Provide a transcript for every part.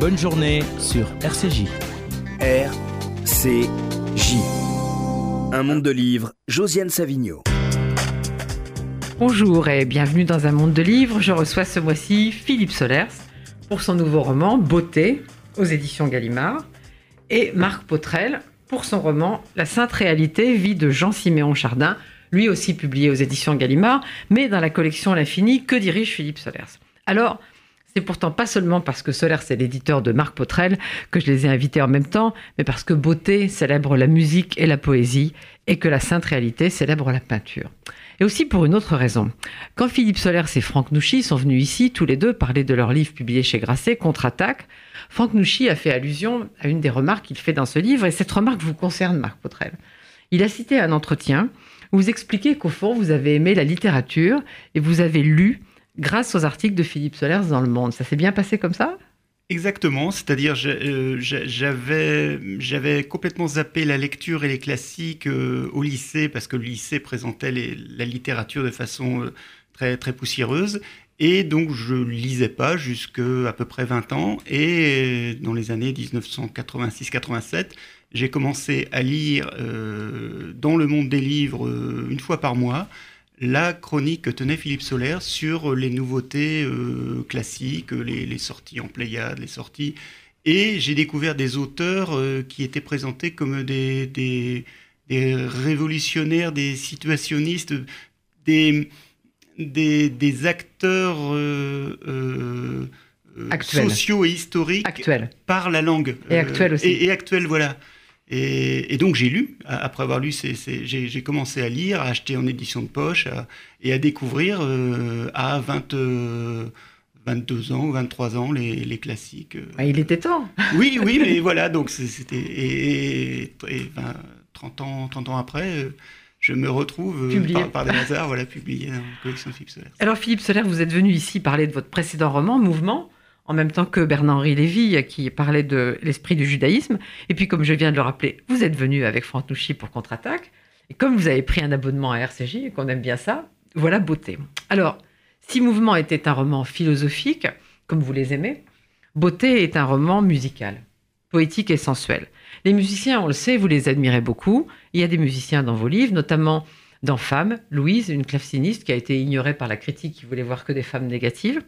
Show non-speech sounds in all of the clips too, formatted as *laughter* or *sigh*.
Bonne journée sur RCJ. R, C, J. Un monde de livres, Josiane Savigno. Bonjour et bienvenue dans un monde de livres. Je reçois ce mois-ci Philippe Solers pour son nouveau roman Beauté aux éditions Gallimard et Marc Potrel pour son roman La Sainte Réalité, vie de Jean-Siméon Chardin, lui aussi publié aux éditions Gallimard, mais dans la collection L'Infini que dirige Philippe Solers. Alors, c'est pourtant pas seulement parce que Solers est l'éditeur de Marc Potrel que je les ai invités en même temps, mais parce que Beauté célèbre la musique et la poésie et que La Sainte Réalité célèbre la peinture. Et aussi pour une autre raison. Quand Philippe Solers et Franck Nouchy sont venus ici, tous les deux, parler de leur livre publié chez Grasset, Contre-attaque, Franck Nouchy a fait allusion à une des remarques qu'il fait dans ce livre, et cette remarque vous concerne, Marc Potrel. Il a cité un entretien où vous expliquez qu'au fond, vous avez aimé la littérature et vous avez lu grâce aux articles de Philippe Solers dans Le Monde. Ça s'est bien passé comme ça? Exactement, c'est-à-dire euh, j'avais complètement zappé la lecture et les classiques euh, au lycée parce que le lycée présentait la littérature de façon euh, très très poussiéreuse. Et donc je lisais pas jusqu'à à peu près 20 ans. Et dans les années 1986-87 j'ai commencé à lire dans le monde des livres une fois par mois la chronique que tenait Philippe Solaire sur les nouveautés euh, classiques, les, sorties en Pléiade, les sorties. Et j'ai découvert des auteurs euh, qui étaient présentés comme des, des, révolutionnaires, des situationnistes, des, des, acteurs euh, sociaux et historiques par la langue. Et actuels aussi. Et, et actuels, voilà. Et, donc j'ai lu, après avoir lu, j'ai commencé à lire, à acheter en édition de poche et à découvrir euh, à 20, 22 ans ou 23 ans les, classiques. Euh. Ah, il était temps *laughs* Oui, oui, mais voilà, donc c'était... Et, 30, ans, 30 ans après euh, je me retrouve par, par, des hasards, voilà, publié dans la collection Philippe Soler. Alors Philippe Soler, vous êtes venu ici parler de votre précédent roman, Mouvement en même temps que Bernard-Henri Lévy, qui parlait de l'esprit du judaïsme. Et puis, comme je viens de le rappeler, vous êtes venu avec Franck Nouchy pour Contre-Attaque. Et comme vous avez pris un abonnement à RCJ et qu'on aime bien ça, voilà beauté. Alors, si Mouvement était un roman philosophique, comme vous les aimez, Beauté est un roman musical, poétique et sensuel. Les musiciens, on le sait, vous les admirez beaucoup. Il y a des musiciens dans vos livres, notamment dans Femmes, Louise, une claveciniste qui a été ignorée par la critique qui voulait voir que des femmes négatives.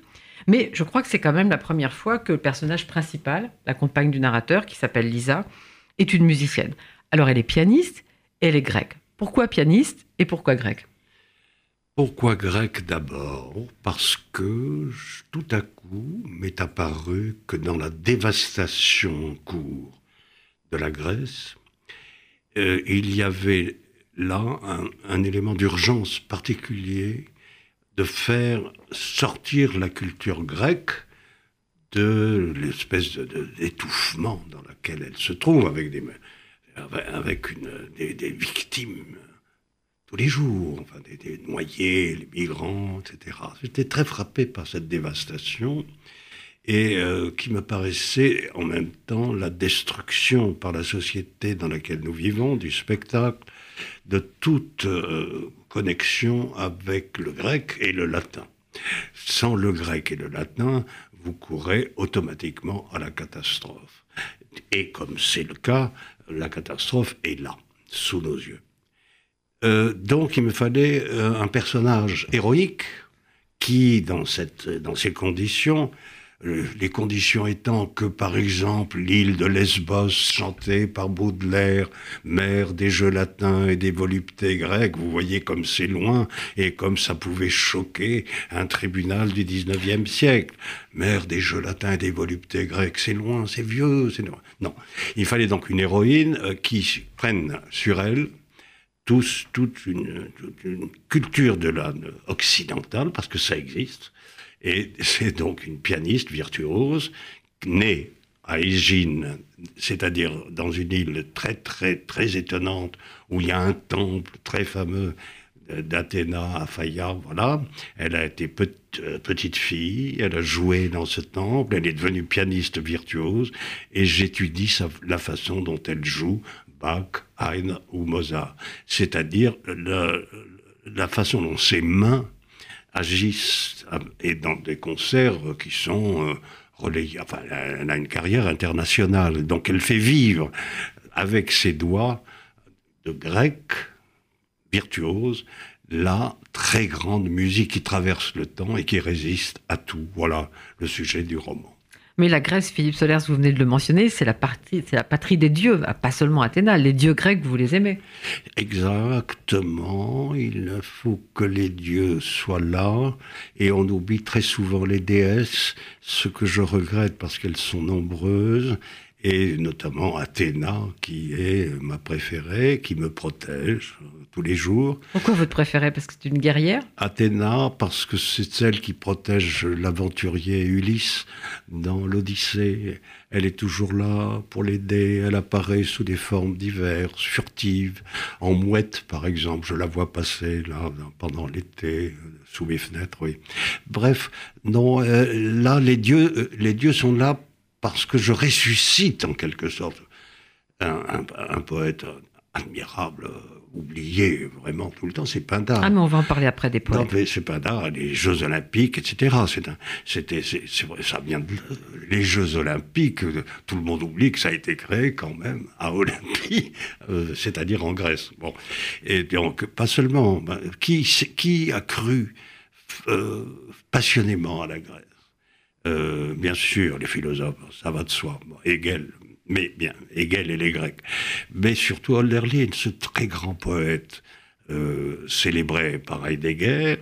Mais je crois que c'est quand même la première fois que le personnage principal, la compagne du narrateur, qui s'appelle Lisa, est une musicienne. Alors elle est pianiste et elle est grecque. Pourquoi pianiste et pourquoi grecque? Pourquoi grecque d'abord? Parce que tout à coup m'est apparu que dans la dévastation en cours de la Grèce, euh, il y avait là un élément d'urgence particulier de faire sortir la culture grecque de l'espèce d'étouffement dans laquelle elle se trouve, avec des, avec une, des, victimes tous les jours, enfin, des, noyés, les migrants, etc. J'étais très frappé par cette dévastation et euh, qui me paraissait en même temps la destruction par la société dans laquelle nous vivons, du spectacle, de toute euh, connexion avec le grec et le latin. Sans le grec et le latin, vous courez automatiquement à la catastrophe. Et comme c'est le cas, la catastrophe est là, sous nos yeux. Euh, donc il me fallait euh, un personnage héroïque qui, dans, cette, dans ces conditions, les conditions étant que, par exemple, l'île de Lesbos, chantée par Baudelaire, mère des jeux latins et des voluptés grecques, vous voyez comme c'est loin et comme ça pouvait choquer un tribunal du 19e siècle. Mère des jeux latins et des voluptés grecques, c'est loin, c'est vieux, c'est loin. Non. Il fallait donc une héroïne euh, qui prenne sur elle toute, une, toute une culture de l'âne occidentale, parce que ça existe, et c'est donc une pianiste virtuose, née à Égine, c'est-à-dire dans une île très, très, très étonnante, où il y a un temple très fameux d'Athéna à Faya, voilà. Elle a été euh, petite fille, elle a joué dans ce temple, elle est devenue pianiste virtuose, et j'étudie la façon dont elle joue Bach, Haydn ou Mozart. C'est-à-dire la façon dont ses mains agissent et dans des concerts qui sont euh, relayée, enfin, elle a une carrière internationale, donc elle fait vivre avec ses doigts de grec virtuose la très grande musique qui traverse le temps et qui résiste à tout. Voilà le sujet du roman. Mais la Grèce, Philippe Solers, vous venez de le mentionner, c'est la, c'est la patrie des dieux, pas seulement Athéna. Les dieux grecs, vous les aimez Exactement. Il faut que les dieux soient là. Et on oublie très souvent les déesses, ce que je regrette parce qu'elles sont nombreuses et notamment Athéna, qui est ma préférée, qui me protège tous les jours. Pourquoi votre préférée Parce que c'est une guerrière? Athéna, parce que c'est celle qui protège l'aventurier Ulysse dans l'Odyssée. Elle est toujours là pour l'aider. Elle apparaît sous des formes diverses, furtives, en mouette par exemple. Je la vois passer là pendant l'été sous mes fenêtres. Oui. Bref, non. Euh, là, les dieux, euh, les dieux sont là parce que je ressuscite en quelque sorte un, poète admirable, oublié vraiment tout le temps, c'est Pindar. Ah mais on va en parler après des poètes. Non c'est Pindar, les Jeux Olympiques, etc. C'était, ça vient de les Jeux Olympiques. Tout le monde oublie que ça a été créé quand même à Olympie, *laughs* euh, c'est-à-dire en Grèce. Bon, et donc pas seulement. Ben, qui, qui a cru euh, passionnément à la Grèce? Euh, bien sûr, les philosophes, ça va de soi. Hegel, mais bien, Hegel et les Grecs. Mais surtout Hölderlin, ce très grand poète, euh, célébré par Heidegger,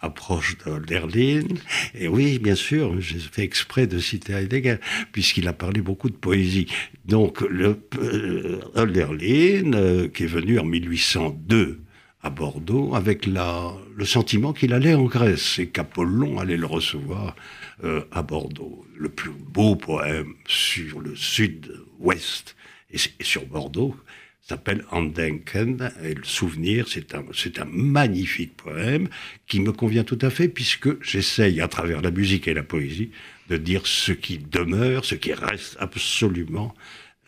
approche d'Hölderlin. Et oui, bien sûr, j'ai fait exprès de citer Heidegger, puisqu'il a parlé beaucoup de poésie. Donc, le, euh, Hölderlin, qui est venu en 1802 à Bordeaux, avec la, le sentiment qu'il allait en Grèce et qu'Apollon allait le recevoir euh, à Bordeaux. Le plus beau poème sur le sud-ouest et, sur Bordeaux s'appelle Andenken, et le souvenir, c'est un, c'est un magnifique poème qui me convient tout à fait puisque j'essaye, à travers la musique et la poésie, de dire ce qui demeure, ce qui reste absolument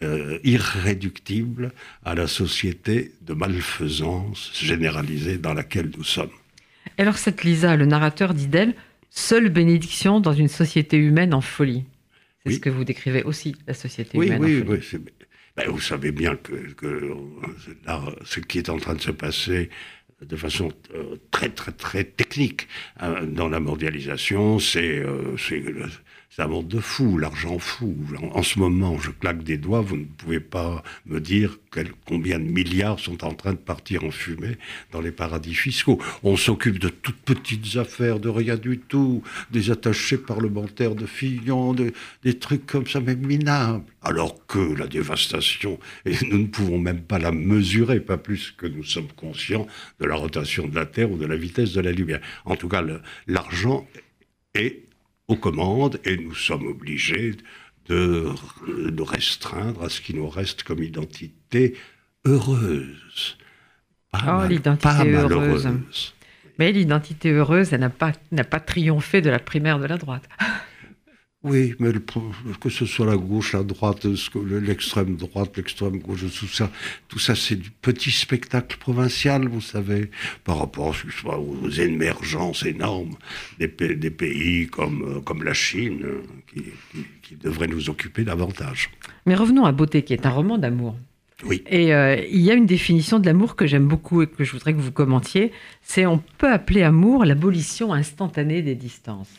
euh, irréductible à la société de malfaisance généralisée dans laquelle nous sommes. Alors cette Lisa, le narrateur dit d'elle, seule bénédiction dans une société humaine en folie. C'est ce que vous décrivez aussi, la société humaine oui, en folie. Oui, ben, vous savez bien que, ce qui est en train de se passer de façon euh, très très très technique hein, dans la mondialisation, c'est euh, un monde de fou, l'argent fou. En, ce moment, je claque des doigts, vous ne pouvez pas me dire combien de milliards sont en train de partir en fumée dans les paradis fiscaux. On s'occupe de toutes petites affaires, de rien du tout, des attachés parlementaires de Fillon, des trucs comme ça, mais minables. Alors que la dévastation, et nous ne pouvons même pas la mesurer, pas plus que nous sommes conscients de la rotation de la Terre ou de la vitesse de la lumière. En tout cas, l'argent est aux commandes et nous sommes obligés de, de restreindre à ce qui nous reste comme identité heureuse. Pas, oh, l'identité heureuse. Mais l'identité heureuse, elle n'a pas, n'a pas triomphé de la primaire de la droite. *laughs* Oui, mais que ce soit la gauche, la droite, l'extrême droite, l'extrême gauche, tout ça, tout ça, c'est du petit spectacle provincial, vous savez, par rapport aux émergences énormes des, des pays comme, euh, comme la Chine, qui, qui, devraient nous occuper davantage. Mais revenons à Beauté, qui est un roman d'amour. Oui. Et euh, il y a une définition de l'amour que j'aime beaucoup et que je voudrais que vous commentiez. C'est on peut appeler amour l'abolition instantanée des distances.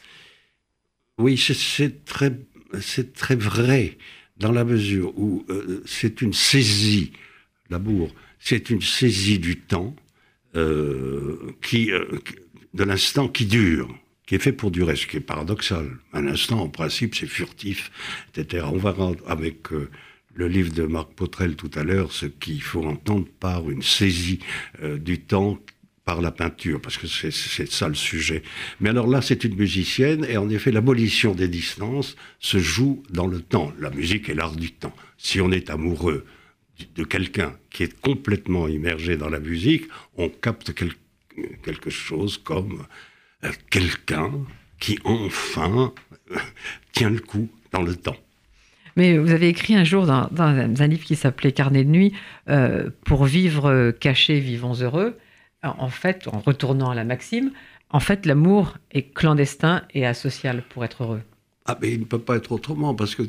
Oui, c'est très, vrai dans la mesure où euh, c'est une saisie, l'amour, c'est une saisie du temps, euh, qui, euh, de l'instant qui dure, qui est fait pour durer, ce qui est paradoxal. Un instant, en principe, c'est furtif, etc. On va rendre avec le livre de Marc Potrel tout à l'heure ce qu'il faut entendre par une saisie du temps par la peinture, parce que c'est ça le sujet. Mais alors là, c'est une musicienne, et en effet, l'abolition des distances se joue dans le temps. La musique est l'art du temps. Si on est amoureux de quelqu'un qui est complètement immergé dans la musique, on capte quelque chose comme euh, quelqu'un qui enfin euh, *laughs* tient le coup dans le temps. Mais vous avez écrit un jour dans, un livre qui s'appelait Carnet de nuit, euh, Pour vivre caché, vivons heureux en fait, en retournant à la maxime, en fait, l'amour est clandestin et asocial pour être heureux. Ah, mais il ne peut pas être autrement, parce que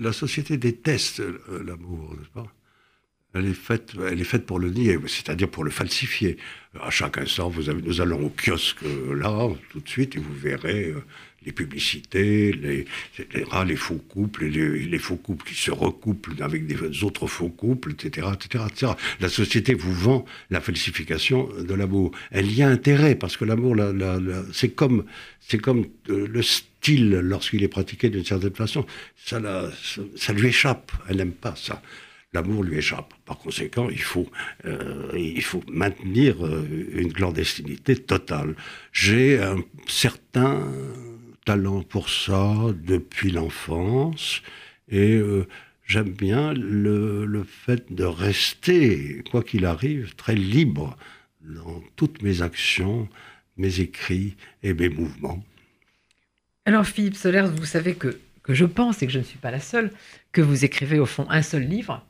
la, société déteste l'amour, n'est-ce pas? Elle est, faite, elle est faite pour le nier, c'est-à-dire pour le falsifier. À chaque instant, vous avez, nous allons au kiosque là, tout de suite, et vous verrez les publicités, les, les, faux couples, les, les, faux couples qui se recouplent avec des autres faux couples, etc., etc., etc. La société vous vend la falsification de l'amour. Elle y a intérêt parce que l'amour, c'est comme, c'est comme euh, le style lorsqu'il est pratiqué d'une certaine façon. Ça, ça, lui échappe. Elle n'aime pas ça l'amour lui échappe. Par conséquent, il faut, euh, il faut maintenir euh, une clandestinité totale. J'ai un certain talent pour ça depuis l'enfance et euh, j'aime bien le, le, fait de rester, quoi qu'il arrive, très libre dans toutes mes actions, mes écrits et mes mouvements. Alors Philippe Solers, vous savez que, que je pense, et que je ne suis pas la seule, que vous écrivez au fond un seul livre,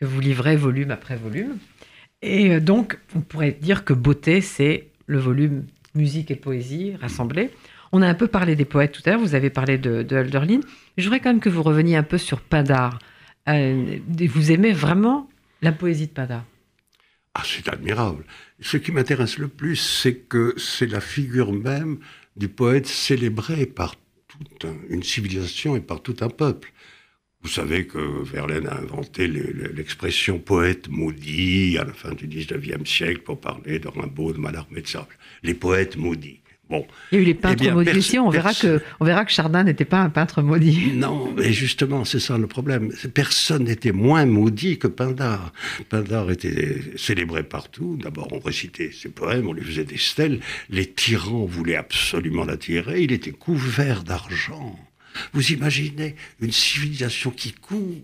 que vous livrez volume après volume. Et euh, donc, on pourrait dire que beauté, c'est le volume musique et poésie rassemblés. On a un peu parlé des poètes tout à l'heure, vous avez parlé de, de Hölderlin. Je voudrais quand même que vous reveniez un peu sur Pindar. Euh, vous aimez vraiment la poésie de Pindar Ah, c'est admirable. Ce qui m'intéresse le plus, c'est que c'est la figure même du poète célébré par toute une civilisation et par tout un peuple. Vous savez que Verlaine a inventé l'expression poète maudit à la fin du 19e siècle pour parler de Rimbaud, de Mallarmé, de ça. Les poètes maudits. Il y a eu les peintres eh maudits aussi. On verra, que, on verra que Chardin n'était pas un peintre maudit. Non, mais justement, c'est ça le problème. Personne n'était moins maudit que Pindar. Pindar était célébré partout. D'abord, on récitait ses poèmes, on lui faisait des stèles. Les tyrans voulaient absolument l'attirer. Il était couvert d'argent. Vous imaginez une civilisation qui court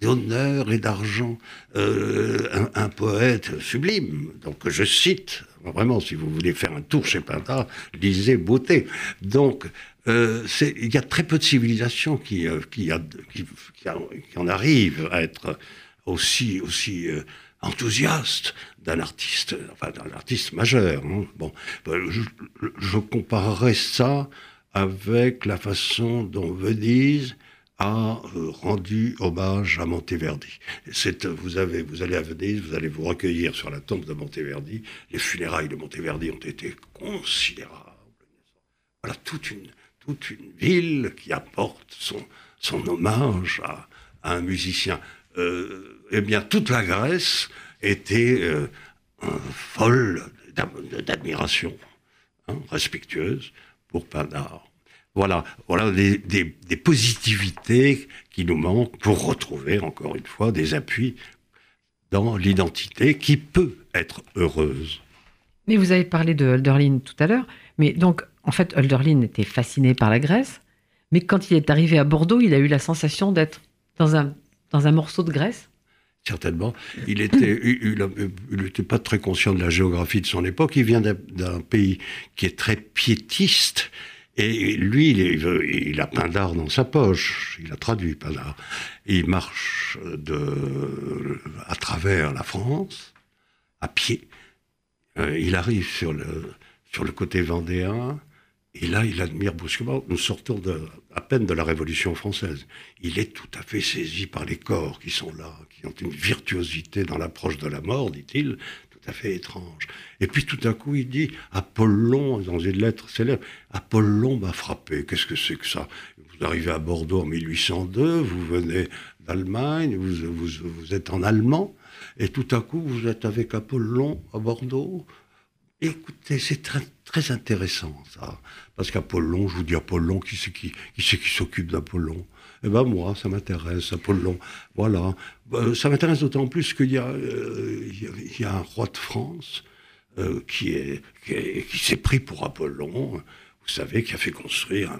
d'honneur et d'argent, euh, un, un, poète sublime. Donc je cite Vraiment, si vous voulez faire un tour chez Pindar, lisez Beauté. Donc, euh, il y a très peu de civilisations qui, euh, qui, qui, en arrivent à être aussi, aussi euh, enthousiastes d'un artiste, enfin d'un artiste majeur. Hein. Bon, je, je comparerais ça avec la façon dont Venise euh, rendu hommage à Monteverdi. Vous, avez, vous allez à Venise, vous allez vous recueillir sur la tombe de Monteverdi. Les funérailles de Monteverdi ont été considérables. Voilà toute une, ville qui apporte son, son hommage à, un musicien. Euh, eh bien, toute la Grèce était euh, folle d'admiration, hein, respectueuse pour Pindar. Voilà, voilà des, des, positivités qui nous manquent pour retrouver, encore une fois, des appuis dans l'identité qui peut être heureuse. Mais vous avez parlé de Hölderlin tout à l'heure, mais donc, en fait, Hölderlin était fasciné par la Grèce, mais quand il est arrivé à Bordeaux, il a eu la sensation d'être dans un, dans un morceau de Grèce? Certainement. Il était, il n'était pas très conscient de la géographie de son époque. Il vient d'un pays qui est très piétiste et lui, il, il a Pindar dans sa poche. Il a traduit Pindar. il marche de, à travers la France, à pied. Euh, il arrive sur le, sur le côté vendéen. Et là, il admire brusquement. Nous sortons de, à peine de la Révolution française. Il est tout à fait saisi par les corps qui sont là, qui ont une virtuosité dans l'approche de la mort, dit-il, à fait étrange. Et puis tout à coup, il dit Apollon, dans une lettre célèbre, Apollon m'a frappé. Qu'est-ce que c'est que ça? Vous arrivez à Bordeaux en 1802, vous venez d'Allemagne, vous, vous, êtes en allemand, et tout à coup, vous êtes avec Apollon à Bordeaux. Écoutez, c'est très, très intéressant ça. Parce qu'Apollon, je vous dis Apollon, qui c'est qui, qui, qui s'occupe d'Apollon? Eh ben moi, ça m'intéresse, Apollon. Voilà. Euh, ça m'intéresse d'autant plus qu'il y, euh, a un roi de France euh, qui, est, qui, s'est pris pour Apollon, vous savez, qui a fait construire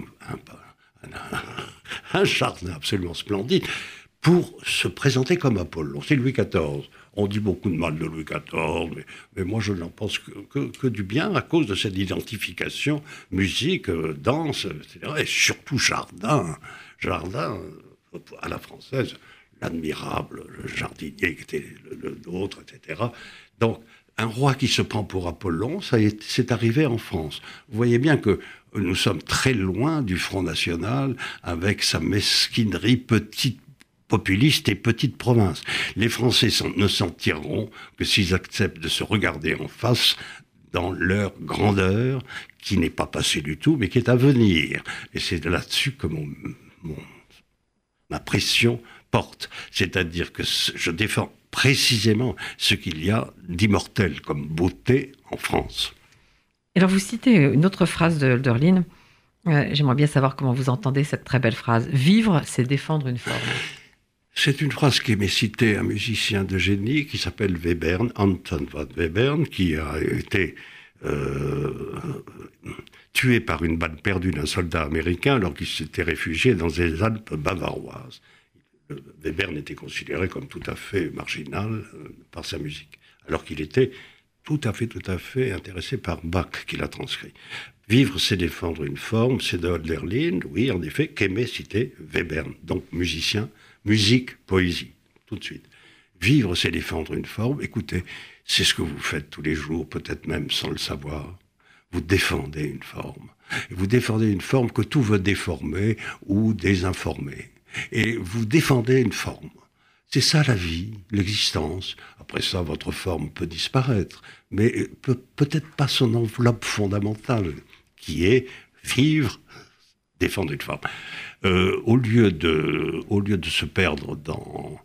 un, jardin absolument splendide pour se présenter comme Apollon. C'est Louis XIV. On dit beaucoup de mal de Louis XIV, mais, moi je n'en pense que, du bien à cause de cette identification musique, danse, etc. Et surtout jardin. Jardin, à la française, l'admirable, le jardinier qui était le, nôtre, etc. Donc, un roi qui se prend pour Apollon, ça c'est arrivé en France. Vous voyez bien que Nous sommes très loin du Front National avec sa mesquinerie petite populiste et petite province. Les Français ne s'en tireront que s'ils acceptent de se regarder en face dans leur grandeur, qui n'est pas passée du tout, mais qui est à venir. Et c'est là-dessus que mon, ma pression porte. C'est-à-dire que je défends précisément ce qu'il y a d'immortel comme beauté en France. Alors vous citez une autre phrase de Hölderlin. Euh, j'aimerais bien savoir comment vous entendez cette très belle phrase. Vivre, c'est défendre une forme. C'est une phrase qui m'est citée un musicien de génie qui s'appelle Webern, Anton von Webern, qui a été euh, tué par une balle perdue d'un soldat américain alors qu'il s'était réfugié dans les Alpes bavaroises. Webern était considéré comme tout à fait marginal euh, par sa musique, alors qu'il était tout à fait, tout à fait intéressé par Bach, qui l'a transcrit. Vivre, c'est défendre une forme, c'est de oui, en effet, qu'aimait citer Webern, donc musicien, musique, poésie, tout de suite. Vivre, c'est défendre une forme. Écoutez, c'est ce que vous faites tous les jours, peut-être même sans le savoir. Vous défendez une forme. vous défendez une forme que tout veut déformer ou désinformer. Et vous défendez une forme. C'est ça la vie, l'existence. Après ça, votre forme peut disparaître, mais peut-être pas son enveloppe fondamentale, qui est vivre, défendre une forme. Euh, au, lieu de, au lieu de se perdre dans,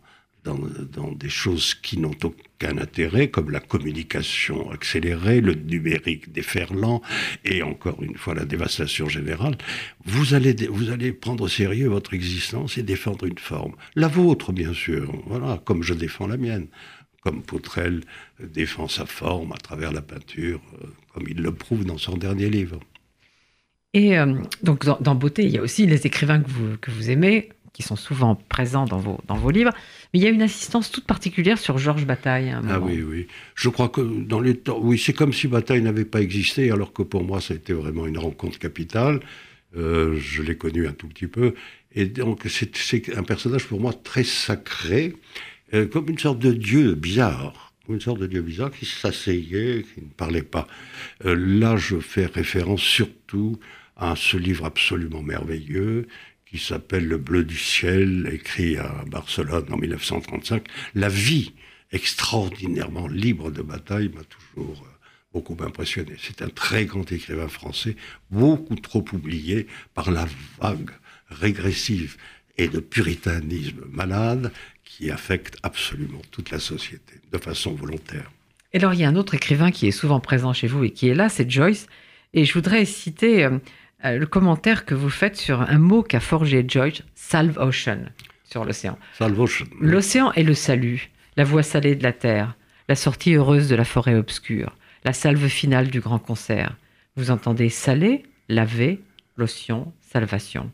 dans, dans des choses qui n'ont aucun intérêt, comme la communication accélérée, le numérique déferlant, et encore une fois la dévastation générale, vous allez, vous allez prendre au sérieux votre existence et défendre une forme. La vôtre, bien sûr, voilà, comme je défends la mienne comme Poutrel défend sa forme à travers la peinture, euh, comme il le prouve dans son dernier livre. Et euh, donc dans, Beauté, il y a aussi les écrivains que vous, que vous aimez, qui sont souvent présents dans vos, dans vos livres. Mais il y a une assistance toute particulière sur Georges Bataille. ah oui, oui. Je crois que dans les temps, oui, c'est comme si Bataille n'avait pas existé, alors que pour moi, ça a été vraiment une rencontre capitale. Euh, je l'ai connu un tout petit peu. Et donc, c'est un personnage pour moi très sacré, euh, comme une sorte de dieu bizarre une sorte de dieu bizarre qui s'asseyait, qui ne parlait pas. là, je fais référence surtout à ce livre absolument merveilleux qui s'appelle Le bleu du ciel, écrit à Barcelone en 1935. La vie extraordinairement libre de bataille m'a toujours euh, beaucoup impressionné. C'est un très grand écrivain français, beaucoup trop oublié par la vague régressive et de puritanisme malade qui affecte absolument toute la société de façon volontaire. Et alors, il y a un autre écrivain qui est souvent présent chez vous et qui est là, c'est Joyce. Et je voudrais citer euh, le commentaire que vous faites sur un mot qu'a forgé Joyce, Salve Ocean, sur l'océan. Salve Ocean. L'océan est le salut, la voix salée de la terre, la sortie heureuse de la forêt obscure, la salve finale du grand concert. Vous entendez saler, laver, lotion, salvation.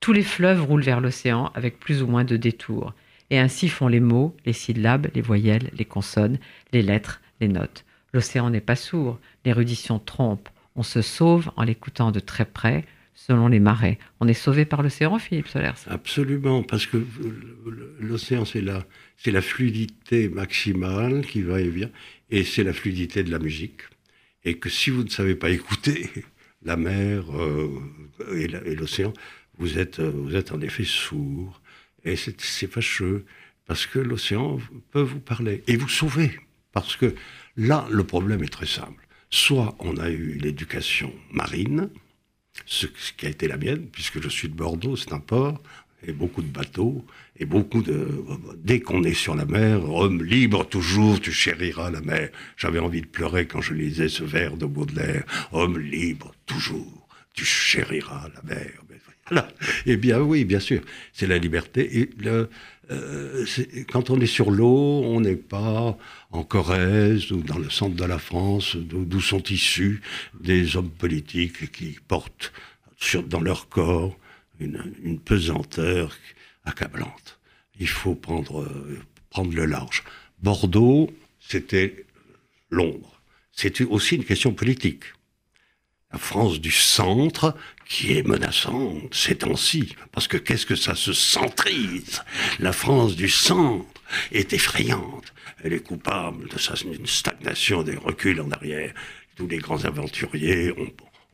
Tous les fleuves roulent vers l'océan avec plus ou moins de détours, et ainsi font les mots, les syllabes, les voyelles, les consonnes, les lettres, les notes. L'océan n'est pas sourd, l'érudition trompe, on se sauve en l'écoutant de très près, selon les marées. On est sauvé par l'océan, Philippe Solers? Absolument, parce que l'océan, c'est la, c'est la fluidité maximale qui va et vient, et c'est la fluidité de la musique. Et que si vous ne savez pas écouter *laughs* la mer euh, et l'océan, vous êtes, vous êtes en effet sourd. Et c'est fâcheux, parce que l'océan peut vous parler et vous sauver. Parce que là, le problème est très simple Soit on a eu l'éducation marine, ce, qui a été la mienne, puisque je suis de Bordeaux, c'est un port, et beaucoup de bateaux, et beaucoup de... Dès qu'on est sur la mer, homme libre toujours, tu chériras la mer. J'avais envie de pleurer quand je lisais ce vers de Baudelaire. Homme libre toujours, tu chériras la mer. Voilà. Eh bien oui, bien sûr, c'est la liberté. Et le, euh, quand on est sur l'eau, on n'est pas en Corrèze ou dans le centre de la France, d'où sont issus des hommes politiques qui portent dans leur corps une, pesanteur accablante. Il faut prendre, prendre le large. Bordeaux, c'était Londres. C'était aussi une question politique. La France du centre, qui est menaçante ces temps-ci. Parce que qu'est-ce que ça se centrise? La France du centre est effrayante. Elle est coupable de sa, stagnation, des reculs en arrière. Tous les grands aventuriers ont,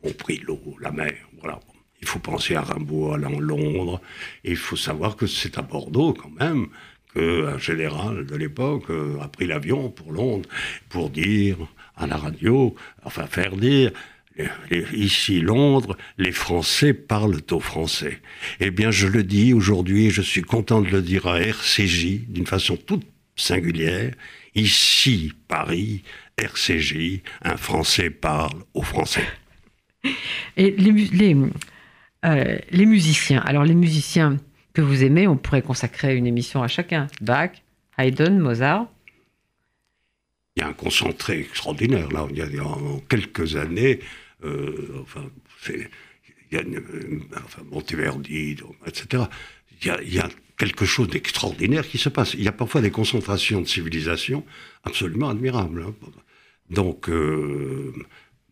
ont pris l'eau, la mer. Voilà. Il faut penser à Rimbaud, à Londres. Il faut savoir que c'est à Bordeaux, quand même, qu'un général de l'époque euh, a pris l'avion pour Londres pour dire à la radio, enfin faire dire, ici Londres, les Français parlent au français. Eh bien, je le dis aujourd'hui, je suis content de le dire à RCJ d'une façon toute singulière. Ici, Paris, RCJ, un Français parle au français. Et euh, les musiciens, alors les musiciens que vous aimez, on pourrait consacrer une émission à chacun. Bach, Haydn, Mozart. Il y a un concentré extraordinaire, là. Il y a, en quelques années, euh, enfin, Monteverdi, etc. Il y, a, il y a quelque chose d'extraordinaire qui se passe. Il y a parfois des concentrations de civilisation absolument admirables. Hein. Donc, euh,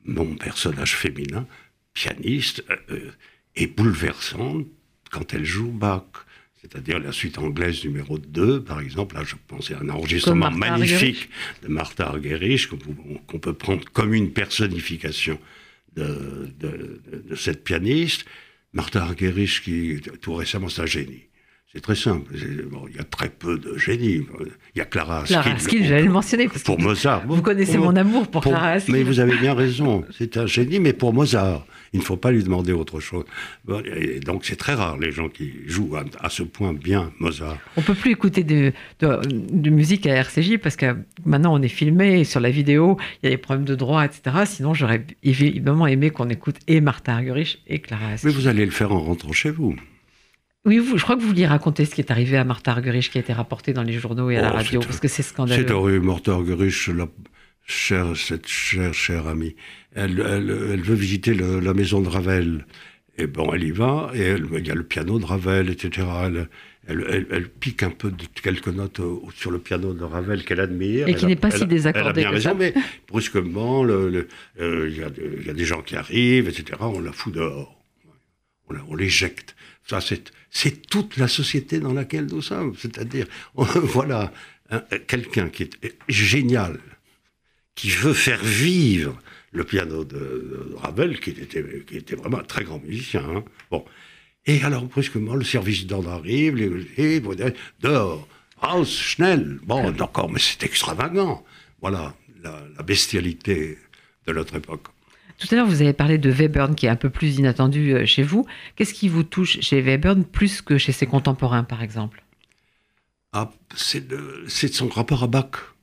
mon personnage féminin, pianiste, euh, est bouleversante quand elle joue Bach. C'est-à-dire la suite anglaise numéro 2, par exemple. Là, je pensais à un enregistrement magnifique de Martha Argerich, qu'on peut prendre comme une personnification de, de, cette pianiste. Martha Argerich, qui tout récemment, c'est un génie. C'est très simple. il y a très peu de génies. Il y a Clara Askill. Clara Askill, j'allais le mentionner. pour Mozart. Vous connaissez mon amour pour, Clara Askill. Mais vous avez bien raison. C'est un génie, mais pour Mozart. Il ne faut pas lui demander autre chose. Et donc c'est très rare les gens qui jouent à, ce point bien Mozart. On peut plus écouter de, de, musique à RCJ parce que maintenant on est filmé sur la vidéo, il y a des problèmes de droit, etc. Sinon j'aurais évidemment aimé qu'on écoute et Martha Argerich et Clara Askill. Mais vous allez le faire en rentrant chez vous. Oui, je crois que vous vouliez raconter ce qui est arrivé à Martha Argerich qui a été rapporté dans les journaux et à la oh, radio, parce que c'est scandaleux. C'est horrible, Martha Argerich, la chère, cette chère, chère amie, elle, elle, elle veut visiter la maison de Ravel. Et bon, elle y va, et il y a le piano de Ravel, etc. Elle, pique un peu de quelques notes sur le piano de Ravel qu'elle admire. Et qui n'est pas si désaccordé. Elle a bien raison, mais brusquement, euh, il y, y, a des gens qui arrivent, etc. On la fout dehors. On l'éjecte. C'est toute la société dans laquelle nous sommes. C'est-à-dire, *laughs* voilà, quelqu'un qui est génial, qui veut faire vivre le piano de, Ravel, qui était, vraiment un très grand musicien. Hein. Et alors, brusquement, le service d'ordre arrive, les, dehors, Schnell. Bon, d'accord, mais c'est extravagant. Voilà, la bestialité de notre époque. Tout à l'heure, vous avez parlé de Webern, qui est un peu plus inattendu euh, chez vous. Qu'est-ce qui vous touche chez Webern plus que chez ses contemporains, par exemple? Ah, C'est son rapport à Bach.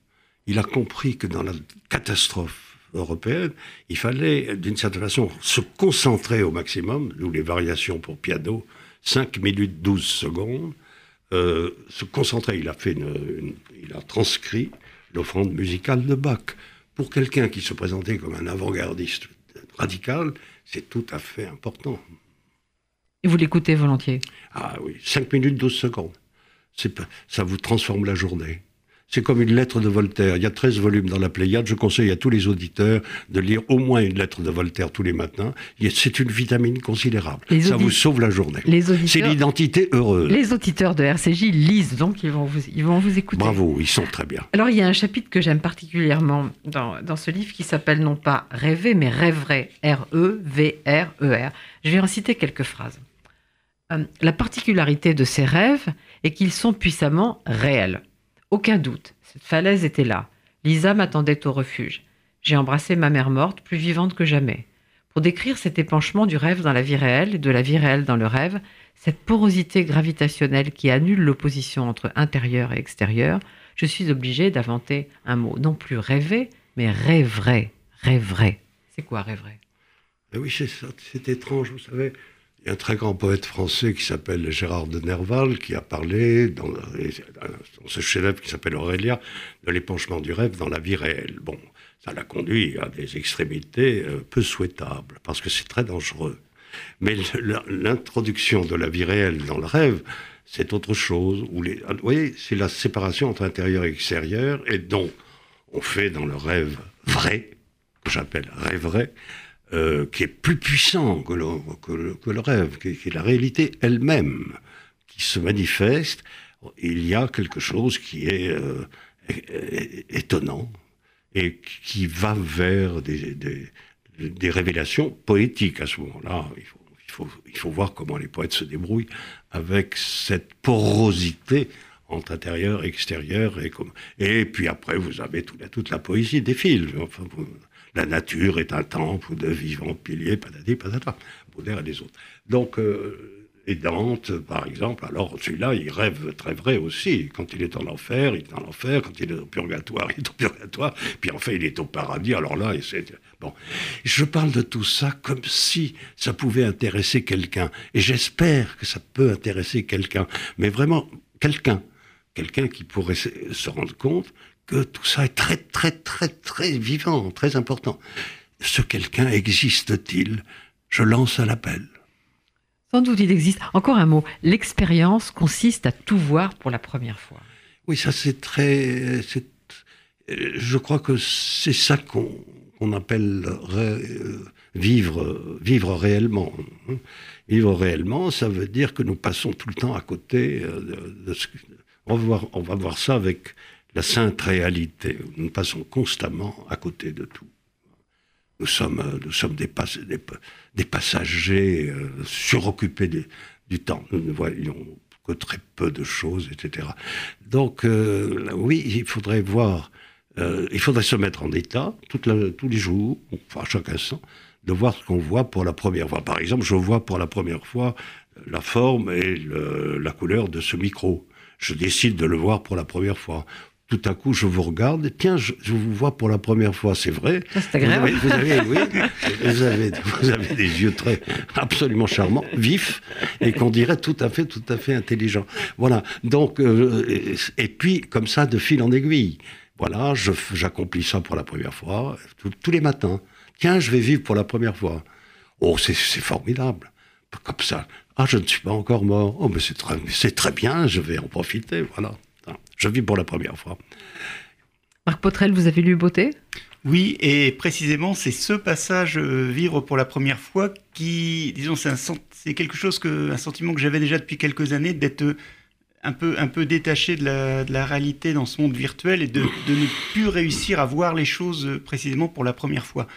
Il a compris que dans la catastrophe européenne, il fallait, d'une certaine façon, se concentrer au maximum, d'où les variations pour piano, 5 minutes 12 secondes, euh, se concentrer. Il a, fait il a transcrit l'offrande musicale de Bach. Pour quelqu'un qui se présentait comme un avant-gardiste radical, c'est tout à fait important. Et vous l'écoutez volontiers? Ah oui, 5 minutes 12 secondes. Ça vous transforme la journée. C'est comme une lettre de Voltaire. Il y a 13 volumes dans la Pléiade. Je conseille à tous les auditeurs de lire au moins une lettre de Voltaire tous les matins. C'est une vitamine considérable. Ça vous sauve la journée. C'est l'identité heureuse. Les auditeurs de RCJ lisent, donc ils vont, vous, ils vont vous écouter. Bravo, ils sont très bien. Alors il y a un chapitre que j'aime particulièrement dans, dans, ce livre qui s'appelle non pas Rêver, mais Rêverait. R-E-V-R-E-R. Je vais en citer quelques phrases. Euh, la particularité de ces rêves est qu'ils sont puissamment réels. Aucun doute, cette falaise était là. Lisa m'attendait au refuge. J'ai embrassé ma mère morte, plus vivante que jamais. Pour décrire cet épanchement du rêve dans la vie réelle et de la vie réelle dans le rêve, cette porosité gravitationnelle qui annule l'opposition entre intérieur et extérieur, je suis obligé d'inventer un mot, non plus rêver, mais rêverait, rêverait. C'est quoi rêverait? Oui, c'est étrange, vous savez. Il y a un très grand poète français qui s'appelle Gérard de Nerval qui a parlé dans, ce chef-d'œuvre qui s'appelle Aurélia de l'épanchement du rêve dans la vie réelle. Bon, ça l'a conduit à des extrémités euh, peu souhaitables parce que c'est très dangereux. Mais l'introduction de la vie réelle dans le rêve, c'est autre chose. Où vous voyez, c'est la séparation entre intérieur et extérieur et donc on fait dans le rêve vrai, que j'appelle rêve vrai, euh, qui est plus puissant que le, que le, rêve, qui, est la réalité elle-même, qui se manifeste, il y a quelque chose qui est euh, étonnant et qui va vers des, des révélations poétiques à ce moment-là. Il faut, il, faut, il faut voir comment les poètes se débrouillent avec cette porosité entre intérieur, extérieur, et, comme... et puis après, vous avez toute la, toute la poésie des fils. Enfin, la nature est un temple de vivants piliers, patati, patata, Baudelaire et les autres. Donc, euh, et Dante, par exemple, alors celui-là, il rêve très vrai aussi. Quand il est en enfer, il est en enfer. Quand il est au purgatoire, *laughs* il est au purgatoire. Puis enfin, il est au paradis. Alors là, c'est bon. Je parle de tout ça comme si ça pouvait intéresser quelqu'un. Et j'espère que ça peut intéresser quelqu'un. Mais vraiment, quelqu'un. Quelqu'un qui pourrait se rendre compte que tout ça est très, très, très, très vivant, très important. Ce quelqu'un existe-t-il? Je lance un appel. Sans doute il existe. Encore un mot. L'expérience consiste à tout voir pour la première fois. Oui, ça c'est très. Je crois que c'est ça qu'on appelle euh, vivre, vivre réellement. Vivre réellement, ça veut dire que nous passons tout le temps à côté euh, de, ce on va, voir, on va voir ça avec la sainte réalité. Nous passons constamment à côté de tout. Nous sommes, euh, nous sommes des, passagers euh, suroccupés du temps. Nous ne voyons que très peu de choses, etc. Donc, euh, oui, il faudrait voir, il faudrait se mettre en état tous les jours, enfin chaque instant, de voir ce qu'on voit pour la première fois. Par exemple, je vois pour la première fois la forme et la couleur de ce micro. Je décide de le voir pour la première fois tout à coup, je vous regarde, tiens, je, vous vois pour la première fois, c'est vrai. C'est agréable. Vous avez, oui, *laughs* vous avez, vous avez, des yeux très, absolument charmants, vifs, et qu'on dirait tout à fait, tout à fait intelligents. Voilà. Donc, euh, et, puis, comme ça, de fil en aiguille. Voilà, j'accomplis ça pour la première fois, tous les matins. Tiens, je vais vivre pour la première fois. Oh, c'est formidable. Comme ça. Ah, je ne suis pas encore mort. Oh, mais c'est très, très bien, je vais en profiter. Voilà. Je vis pour la première fois. Marc Potrel, vous avez lu Beauté? Oui, et précisément, c'est ce passage euh, Vivre pour la première fois qui, disons, c'est quelque chose que, un sentiment que j'avais déjà depuis quelques années d'être euh, un peu, un peu détaché de la, réalité dans ce monde virtuel et de, ne plus réussir à voir les choses euh, précisément pour la première fois.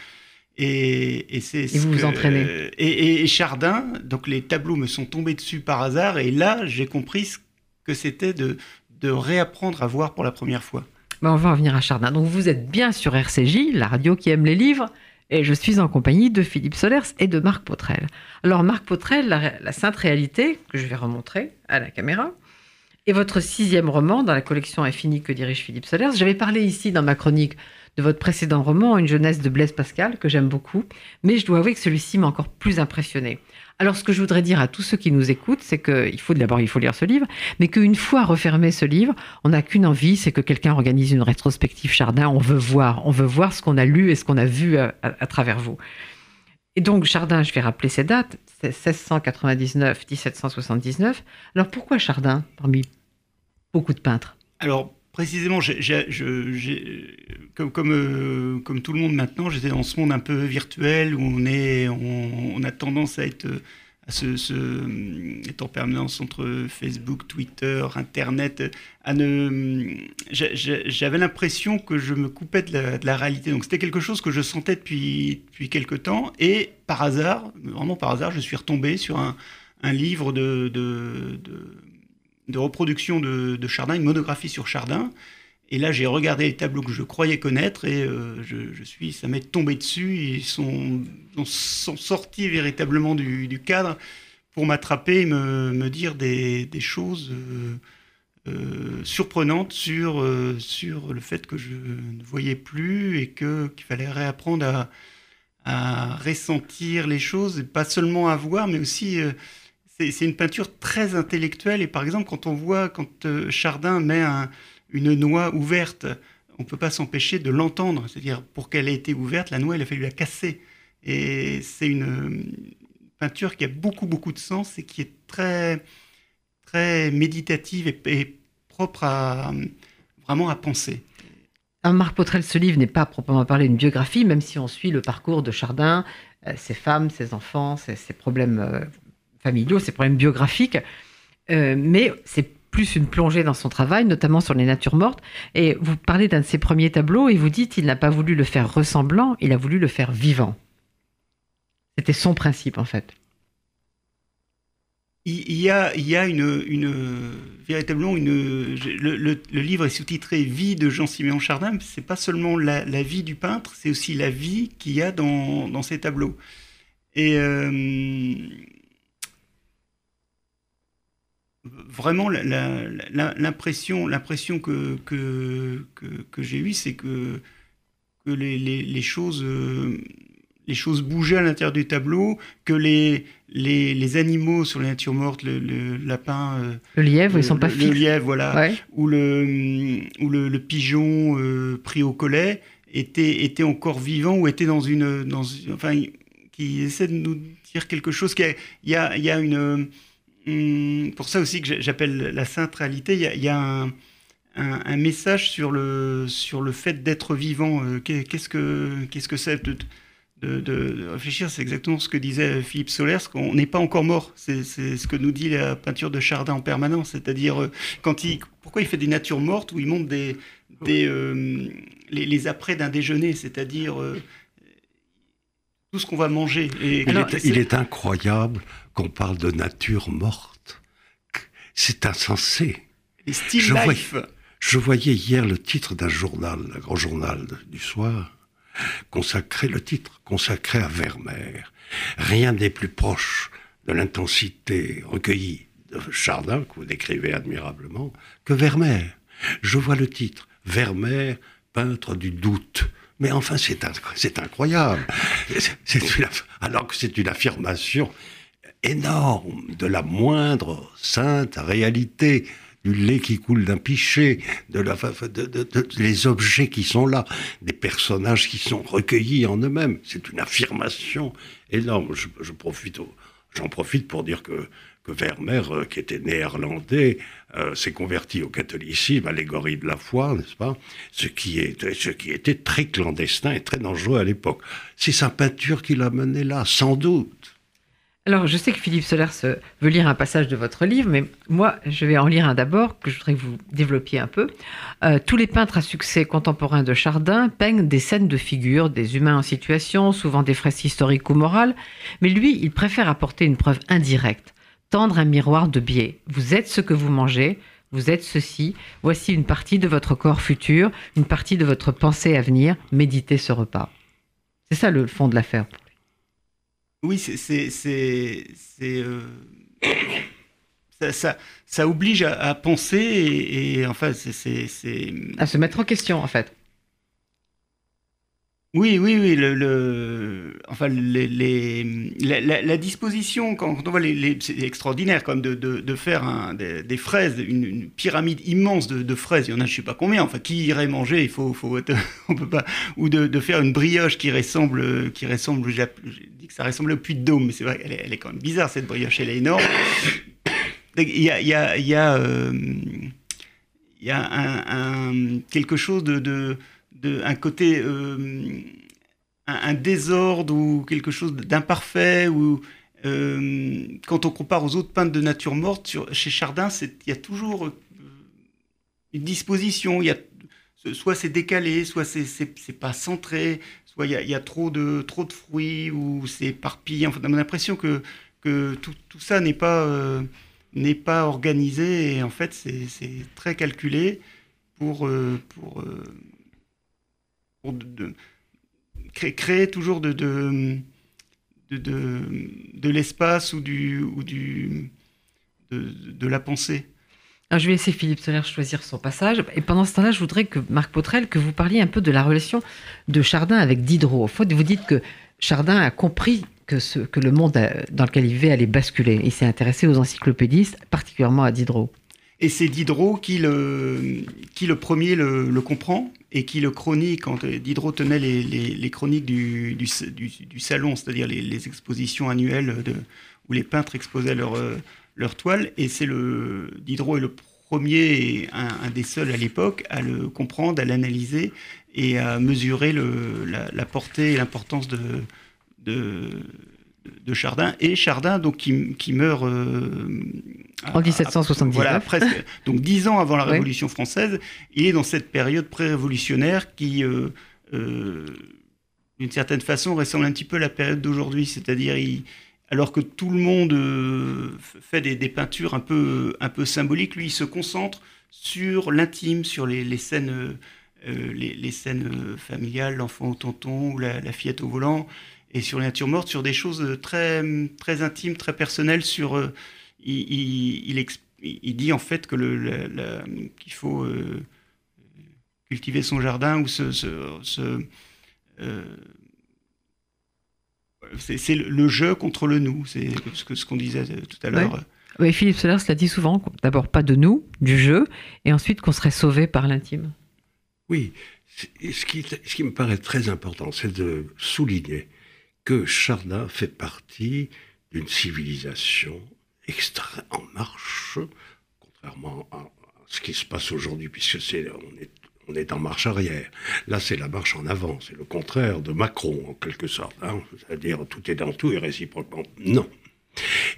Et, et c'est vous vous entraînez. Et, et, Chardin, donc les tableaux me sont tombés dessus par hasard, et là j'ai compris ce que c'était de, de réapprendre à voir pour la première fois. Ben, on va en venir à Chardin. Donc vous êtes bien sur RCJ, la radio qui aime les livres, et je suis en compagnie de Philippe Solers et de Marc Potrel. Alors Marc Potrel, la, Sainte Réalité, que je vais remontrer à la caméra, est votre sixième roman dans la collection Infinie que dirige Philippe Solers. J'avais parlé ici dans ma chronique de votre précédent roman, Une jeunesse de Blaise Pascal, que j'aime beaucoup, mais je dois avouer que celui-ci m'a encore plus impressionné. Alors, ce que je voudrais dire à tous ceux qui nous écoutent, c'est qu'il faut d'abord lire ce livre, mais qu'une fois refermé ce livre, on n'a qu'une envie, c'est que quelqu'un organise une rétrospective Chardin. On veut voir, on veut voir ce qu'on a lu et ce qu'on a vu à, travers vous. Et donc, Chardin, je vais rappeler ces dates, c'est 1699-1779. Alors, pourquoi Chardin parmi beaucoup de peintres? Alors, précisément, euh, comme, tout le monde maintenant, j'étais dans ce monde un peu virtuel où on, est, on, a tendance à être à se, être en permanence entre Facebook, Twitter, Internet. J'avais l'impression que je me coupais de la, réalité. Donc c'était quelque chose que je sentais depuis, depuis quelque temps. Et par hasard, vraiment par hasard, je suis retombé sur un, livre de de reproduction de, Chardin, une monographie sur Chardin. Et là, j'ai regardé les tableaux que je croyais connaître et euh, je, suis, ça m'est tombé dessus. Ils sont, sortis véritablement du, cadre pour m'attraper et me, dire des, choses euh, euh, surprenantes sur, sur le fait que je ne voyais plus et qu'il fallait réapprendre à, à ressentir les choses, et pas seulement à voir, mais aussi c'est une peinture très intellectuelle. Et par exemple, quand on voit, quand euh, Chardin met une noix ouverte, on ne peut pas s'empêcher de l'entendre. C'est-à-dire, pour qu'elle ait été ouverte, la noix, il a fallu la casser. Et c'est une peinture qui a beaucoup, beaucoup de sens et qui est très, très méditative et, propre à vraiment à penser. Marc Potrel, ce livre n'est pas proprement parlé une biographie, même si on suit le parcours de Chardin, euh, ses femmes, ses enfants, ses, problèmes euh, familiaux, ses problèmes biographiques, euh, mais c'est plus une plongée dans son travail, notamment sur les natures mortes. Et vous parlez d'un de ses premiers tableaux et vous dites qu'il n'a pas voulu le faire ressemblant, il a voulu le faire vivant. C'était son principe en fait. Il y a, il y a une, véritablement une. Le, livre est sous-titré Vie de Jean-Siméon Chardin. C'est pas seulement la, vie du peintre, c'est aussi la vie qu'il y a dans, dans ces tableaux. Et euh, vraiment, l'impression, l'impression que, que, que, que j'ai eue, c'est que, que les, les, les choses. Euh, les choses bougeaient à l'intérieur du tableau, que les, les, les, animaux sur la nature morte, le, le lapin, euh, le lièvre, ils sont pas fixes. Le lièvre, voilà, ou le ou le, le pigeon euh, pris au collet étaient, étaient encore vivants ou étaient dans une dans enfin qui essaie de nous dire quelque chose. Il y a, il y a une pour ça aussi que j'appelle la sainte réalité. Il y a, il y a un, un, un, message sur le sur le fait d'être vivant. Euh, qu'est-ce que qu'est-ce que c'est de, réfléchir, c'est exactement ce que disait Philippe Solers, qu'on n'est pas encore mort. C'est ce que nous dit la peinture de Chardin en permanence. C'est-à-dire, euh, quand il, pourquoi il fait des natures mortes où il montre des, des euh, les, les, après d'un déjeuner, c'est-à-dire euh, tout ce qu'on va manger. Et, il, est, incroyable qu'on parle de nature morte. C'est insensé. Still je life. je voyais hier le titre d'un journal, un grand journal du soir consacré, le titre, consacré à Vermeer. Rien n'est plus proche de l'intensité recueillie de Chardin, que vous décrivez admirablement, que Vermeer. Je vois le titre, Vermeer, peintre du doute. Mais enfin, c'est incroyable. alors que c'est une affirmation énorme de la moindre sainte réalité du lait qui coule d'un pichet, de, la, de, les objets qui sont là, des personnages qui sont recueillis en eux-mêmes. C'est une affirmation énorme. Je, profite, j'en profite pour dire que, que Vermeer, euh, qui était néerlandais, euh, s'est converti au catholicisme, allégorie de la foi, n'est-ce pas? Ce qui, est, ce qui était très clandestin et très dangereux à l'époque. C'est sa peinture qui l'a mené là, sans doute. Alors, je sais que Philippe Solers veut lire un passage de votre livre, mais moi, je vais en lire un d'abord, que je voudrais que vous développiez un peu. Euh, tous les peintres à succès contemporains de Chardin peignent des scènes de figures, des humains en situation, souvent des fresques historiques ou morales, mais lui, il préfère apporter une preuve indirecte, tendre un miroir de biais. Vous êtes ce que vous mangez, vous êtes ceci, voici une partie de votre corps futur, une partie de votre pensée à venir, méditez ce repas. C'est ça le fond de l'affaire. Oui, c'est. Euh, ça, ça, ça, oblige à, penser et, et enfin, c'est. À se mettre en question, en fait. Oui, oui, oui. Enfin, la, disposition, quand, on voit les, c'est extraordinaire même de, de, faire des, fraises, une, pyramide immense de, fraises. Il y en a, je sais pas combien. Enfin, qui irait manger Il faut, faut *laughs* on peut pas. Ou de, faire une brioche qui ressemble, qui ressemble. J'ai que ça ressemble au puits de Dôme, mais c'est vrai, elle est, quand même bizarre cette brioche. Elle est énorme. Il y a, il y a, euh, quelque chose de, de un côté, euh, un, désordre ou quelque chose d'imparfait ou euh, quand on compare aux autres peintres de nature morte, chez Chardin, il y a toujours euh, une disposition. Y a, soit c'est décalé, soit c'est pas centré, soit il y a, trop, de, trop de fruits ou c'est éparpillé. Enfin, on a l'impression que, que tout, tout ça n'est pas, pas organisé et en fait c'est très calculé pour, pour pour de, créer, créer, toujours de, de, de, l'espace ou, du, ou du, de, la pensée. Alors, je vais laisser Philippe Soler choisir son passage. Et pendant ce temps-là, je voudrais que, Marc Potrel, que vous parliez un peu de la relation de Chardin avec Diderot. Vous dites que Chardin a compris que, ce, que le monde dans lequel il vivait allait basculer. Il s'est intéressé aux encyclopédistes, particulièrement à Diderot. Et c'est Diderot qui le, qui le premier le, le, comprend et qui le chronique quand Diderot tenait les, chroniques du, salon, c'est-à-dire les, expositions annuelles où les peintres exposaient leurs leur toiles. Et c'est le Diderot est le premier un, des seuls à l'époque à le comprendre, à l'analyser et à mesurer la, la portée et l'importance de, de, de Chardin et Chardin donc qui, qui meurt euh, en 1779. voilà, presque. Donc dix ans avant la Révolution française, il est dans cette période pré-révolutionnaire qui euh, euh, d'une certaine façon, ressemble un petit peu à la période d'aujourd'hui. C'est-à-dire, alors que tout le monde fait des, peintures un peu, un peu symboliques, lui, il se concentre sur l'intime, sur les, scènes, euh, les, scènes familiales, l'enfant au tonton ou la, fillette au volant, et sur les natures mortes, sur des choses très, très intimes, très personnelles. Sur, il, il, dit en fait que le, qu'il faut cultiver son jardin ou se, euh, c'est le jeu contre le nous, c'est ce qu'on disait tout à l'heure. Oui. Philippe Solers l'a dit souvent, d'abord pas de nous, du jeu, et ensuite qu'on serait sauvé par l'intime. Oui, ce qui, ce qui me paraît très important, c'est de souligner que Chardin fait partie d'une civilisation en marche, contrairement à ce qui se passe aujourd'hui, puisque c'est on est on est en marche arrière. Là, c'est la marche en avant. C'est le contraire de Macron, en quelque sorte. Hein. C'est-à-dire, tout est dans tout et réciproquement. Non.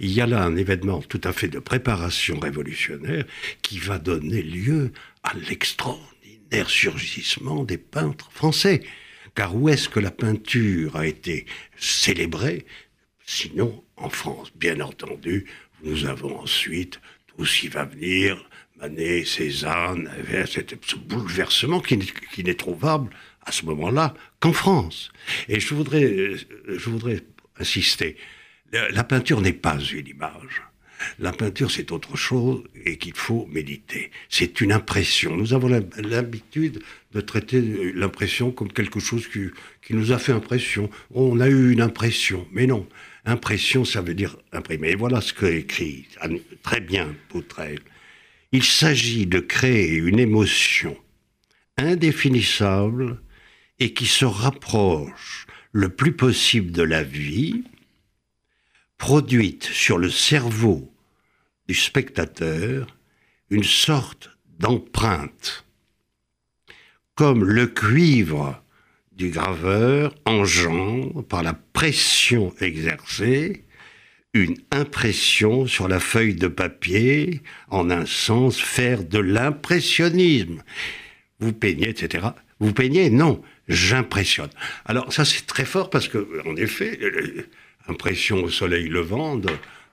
Il y a là un événement tout à fait de préparation révolutionnaire qui va donner lieu à l'extraordinaire surgissement des peintres français. Car où est-ce que la peinture a été célébrée? Sinon, en France, bien entendu, nous avons ensuite tout ce qui va venir, Manet, Cézanne, ce bouleversement qui, n'est trouvable à ce moment-là qu'en France. Et je voudrais, je voudrais insister, la peinture n'est pas une image. La peinture, c'est autre chose et qu'il faut méditer. C'est une impression. Nous avons l'habitude de traiter l'impression comme quelque chose qui, nous a fait impression. On a eu une impression, mais non. Impression, ça veut dire imprimer. Et voilà ce que écrit très bien Poutrel. Il s'agit de créer une émotion indéfinissable et qui se rapproche le plus possible de la vie, produite sur le cerveau spectateur une sorte d'empreinte, comme le cuivre du graveur engendre par la pression exercée une impression sur la feuille de papier, en un sens faire de l'impressionnisme. Vous peignez, etc. Vous peignez Non, j'impressionne. Alors ça c'est très fort parce que, en effet, impression au soleil levant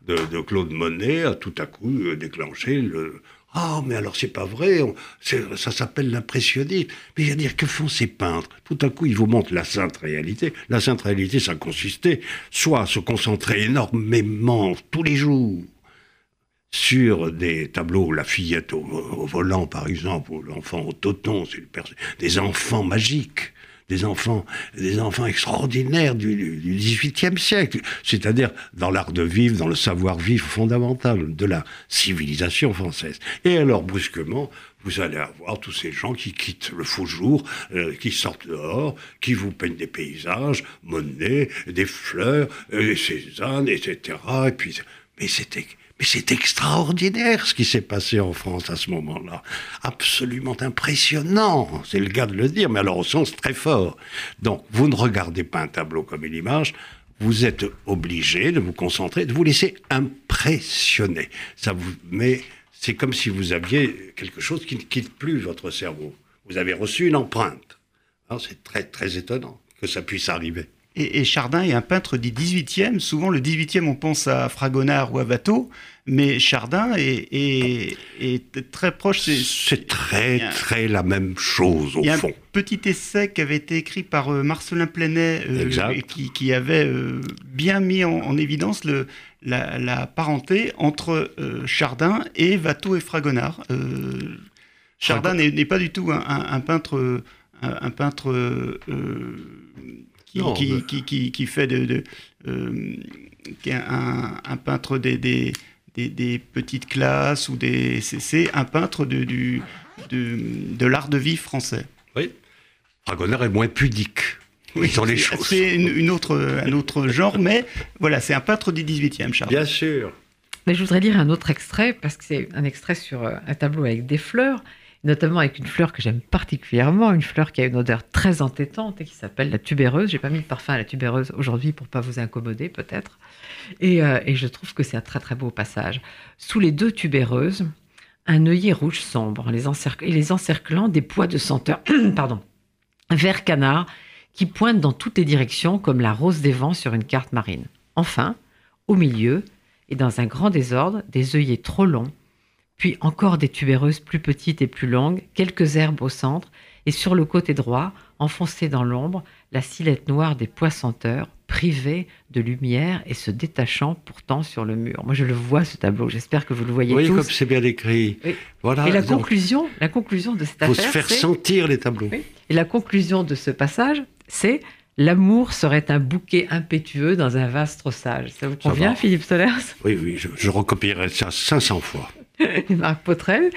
de, de Claude Monet a tout à coup euh, déclenché le, ah, mais alors c'est pas vrai, ça s'appelle l'impressionnisme. Mais je veux dire, que font ces peintres? Tout à coup, ils vous montrent la sainte réalité. La sainte réalité, ça consistait soit à se concentrer énormément tous les jours sur des tableaux, la fillette au, volant par exemple, ou l'enfant au toton, des enfants magiques des enfants, des enfants extraordinaires du, XVIIIe siècle, c'est-à-dire dans l'art de vivre, dans le savoir-vivre fondamental de la civilisation française. Et alors, brusquement, vous allez avoir tous ces gens qui quittent le faux jour, euh, qui sortent dehors, qui vous peignent des paysages, Monet, des fleurs, euh, Cézanne, etc. Et puis, mais c'était mais c'est extraordinaire ce qui s'est passé en France à ce moment-là. Absolument impressionnant, c'est le cas de le dire, mais alors au sens très fort. Donc, vous ne regardez pas un tableau comme une image, vous êtes obligé de vous concentrer, de vous laisser impressionner. Ça vous met, c'est comme si vous aviez quelque chose qui ne quitte plus votre cerveau. Vous avez reçu une empreinte. C'est très, très étonnant que ça puisse arriver. Et, Chardin est un peintre du 18e. Souvent, le 18e, on pense à Fragonard ou à Watteau, mais Chardin est, très proche. C'est très, très la même chose, au fond. Il y a un petit essai qui avait été écrit par euh, Marcelin Plenet, euh, qui, avait euh, bien mis en, évidence le, la, parenté entre Chardin et Watteau et Fragonard. Chardin n'est pas du tout un, peintre... Un, peintre qui, qui, fait de, euh, un, peintre des, des, des, petites classes ou des c'est un peintre de, du, de, de l'art de vie français. Oui. Fragonard est moins pudique. Oui, les choses. C'est une, autre, un autre genre, mais voilà, c'est un peintre du 18e, Charles. Bien sûr. Mais je voudrais lire un autre extrait, parce que c'est un extrait sur euh, un tableau avec des fleurs notamment avec une fleur que j'aime particulièrement, une fleur qui a une odeur très entêtante et qui s'appelle la tubéreuse. J'ai pas mis de parfum à la tubéreuse aujourd'hui pour pas vous incommoder peut-être. Et, euh, je trouve que c'est un très très beau passage. Sous les deux tubéreuses, un œillet rouge sombre, les et les encerclant des pois de senteur, *clears throat* pardon, vert canard qui pointent dans toutes les directions comme la rose des vents sur une carte marine. Enfin, au milieu, et dans un grand désordre, des œillets trop longs, puis encore des tubéreuses plus petites et plus longues, quelques herbes au centre, et sur le côté droit, enfoncée dans l'ombre, la silhouette noire des poissanteurs, privés de lumière et se détachant pourtant sur le mur. Moi, je le vois ce tableau. J'espère que vous le voyez oui, tous. comme c'est bien écrit. Oui. Voilà. et la donc, conclusion, la conclusion de cette faut affaire, se faire sentir les tableaux. Oui. Et la conclusion de ce passage, c'est l'amour serait un bouquet impétueux dans un vase trop sage. Ça vous convient. Philippe Solers Oui, oui, je, je recopierai ça 500 fois. *laughs* Marc Potrel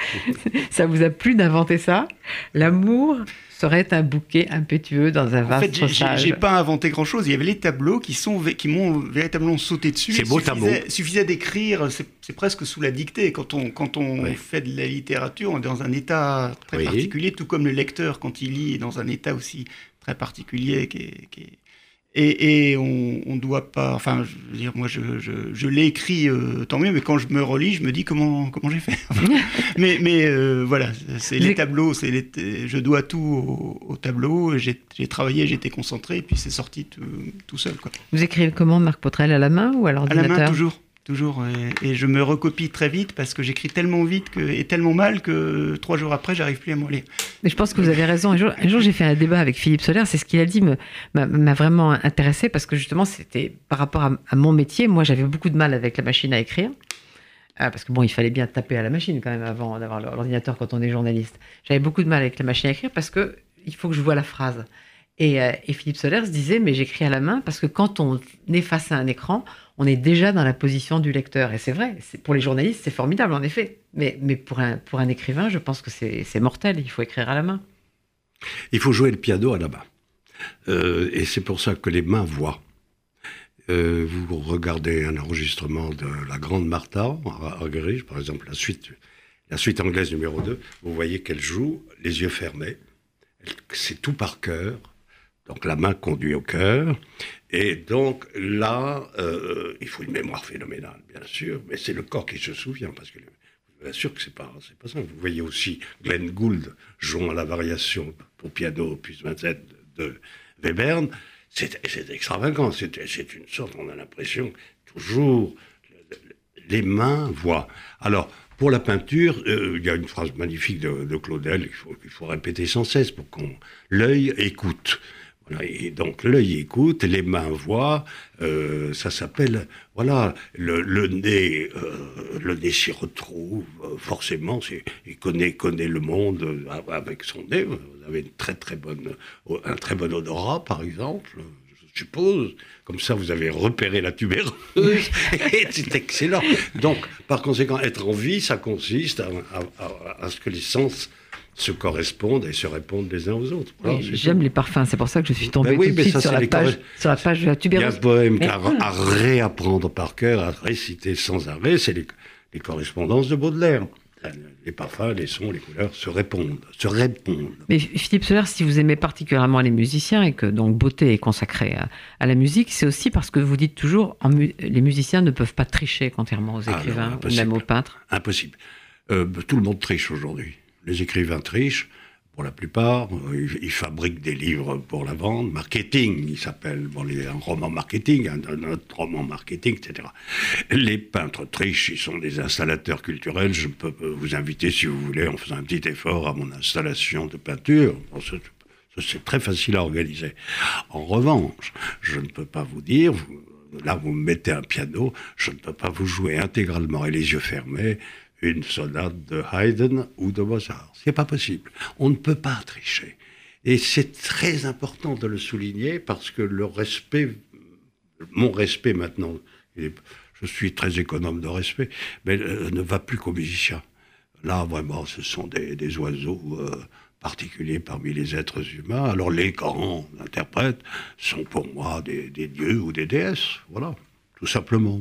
Ça vous a plu d'inventer ça? L'amour serait un bouquet impétueux dans un En vase fait, j'ai- pas inventé grand-chose. Il y avait les tableaux qui sont qui m'ont véritablement sauté dessus. C'est beau suffisait- tableau. suffisait d'écrire. C'est c'est presque sous la dictée. Quand on quand on Oui. fait de la littérature, on est dans un état très Oui. particulier, tout comme le lecteur quand il lit est dans un état aussi très particulier. Qui est- qui est- Et, et on, on doit pas. Enfin, je veux dire, moi, je, je, je l'ai écrit euh, tant mieux, mais quand je me relis, je me dis comment comment j'ai fait. *laughs* mais mais euh, voilà, c'est Les- tableaux, c'est les- je dois tout au, au tableau. J'ai j'ai travaillé, j'étais concentré, et puis c'est sorti tout, tout seul. Quoi. Vous écrivez comment, Marc Potrel À la main ou à À la l'ordinateur? main, toujours. Toujours. Et, je me recopie très vite parce que j'écris tellement vite et tellement mal que trois jours après, j'arrive plus à m'en lire. Mais je pense que vous avez raison. Un jour, j'ai fait un débat avec Philippe Soler. C'est ce qu'il a dit m'a vraiment intéressé parce que justement, c'était par rapport à, mon métier. Moi, j'avais beaucoup de mal avec la machine à écrire. Ah, parce que bon, il fallait bien taper à la machine quand même avant d'avoir l'ordinateur quand on est journaliste. J'avais beaucoup de mal avec la machine à écrire parce que il faut que je vois la phrase. Et, euh, et Philippe Solers disait, mais j'écris à la main parce que quand on est face à un écran, on est déjà dans la position du lecteur. Et c'est vrai, pour les journalistes, c'est formidable en effet. Mais, pour, un, écrivain, je pense que c'est mortel. Il faut écrire à la main. Il faut jouer le piano à la main. Euh, et c'est pour ça que les mains voient. Euh, vous regardez un enregistrement de la Grande Martha à, par exemple, la suite, la suite anglaise numéro 2, vous voyez qu'elle joue les yeux fermés. C'est tout par cœur. Donc la main conduit au cœur. Et donc là, euh, il faut une mémoire phénoménale, bien sûr, mais c'est le corps qui se souvient, parce que vous assure que c'est pas, pas ça. Vous voyez aussi Glenn Gould jouant la variation pour piano opus 27 de, Webern. C'est, extravagant. C'est, une sorte, on a l'impression, toujours, les mains voient. Alors, pour la peinture, euh, il y a une phrase magnifique de, de Claudel, il faut, il faut répéter sans cesse pour qu'on l'œil écoute. Et donc l'œil écoute, les mains voient, euh, ça s'appelle, voilà, le, le nez, euh, le nez s'y retrouve, euh, forcément, il connaît, connaît le monde avec son nez, vous avez une très très bonne, un très bon odorat par exemple, je suppose, comme ça vous avez repéré la tubéreuse, *laughs* et c'est excellent. Donc, par conséquent, être en vie, ça consiste à, à- à- à ce que les sens se correspondent et se répondent les uns aux autres. Oui, c'est J'aime les parfums, c'est pour ça que je suis tombée Ben oui, tout de suite ça, sur la, page, sur la page de la Il y a un poème Mais à réapprendre par cœur, à réciter sans arrêt, c'est les, les correspondances de Baudelaire. Les parfums, les sons, les couleurs se répondent, se répondent. Mais Philippe Soler, si vous aimez particulièrement les musiciens et que donc beauté est consacrée à, à la musique, c'est aussi parce que vous dites toujours en mu- les musiciens ne peuvent pas tricher contrairement aux Ah non, écrivains ou impossible. même aux peintres. Impossible. Euh, tout le monde triche aujourd'hui. Les écrivains trichent, pour la plupart. Ils, fabriquent des livres pour la vente. Marketing, il s'appelle. Bon, un roman marketing, un, autre roman marketing, etc. Les peintres trichent, ils sont des installateurs culturels. Je peux vous inviter, si vous voulez, en faisant un petit effort à mon installation de peinture. C'est très facile à organiser. En revanche, je ne peux pas vous dire, là vous me mettez un piano, je ne peux pas vous jouer intégralement et les yeux fermés une sonate de Haydn ou de Mozart. C'est pas possible. On ne peut pas tricher. Et c'est très important de le souligner parce que le respect, mon respect maintenant, je suis très économe de respect, mais euh, ne va plus qu'aux musiciens. Là, vraiment, ce sont des, oiseaux euh, particuliers parmi les êtres humains. Alors, les grands interprètes sont pour moi des dieux ou des déesses. Voilà, tout simplement.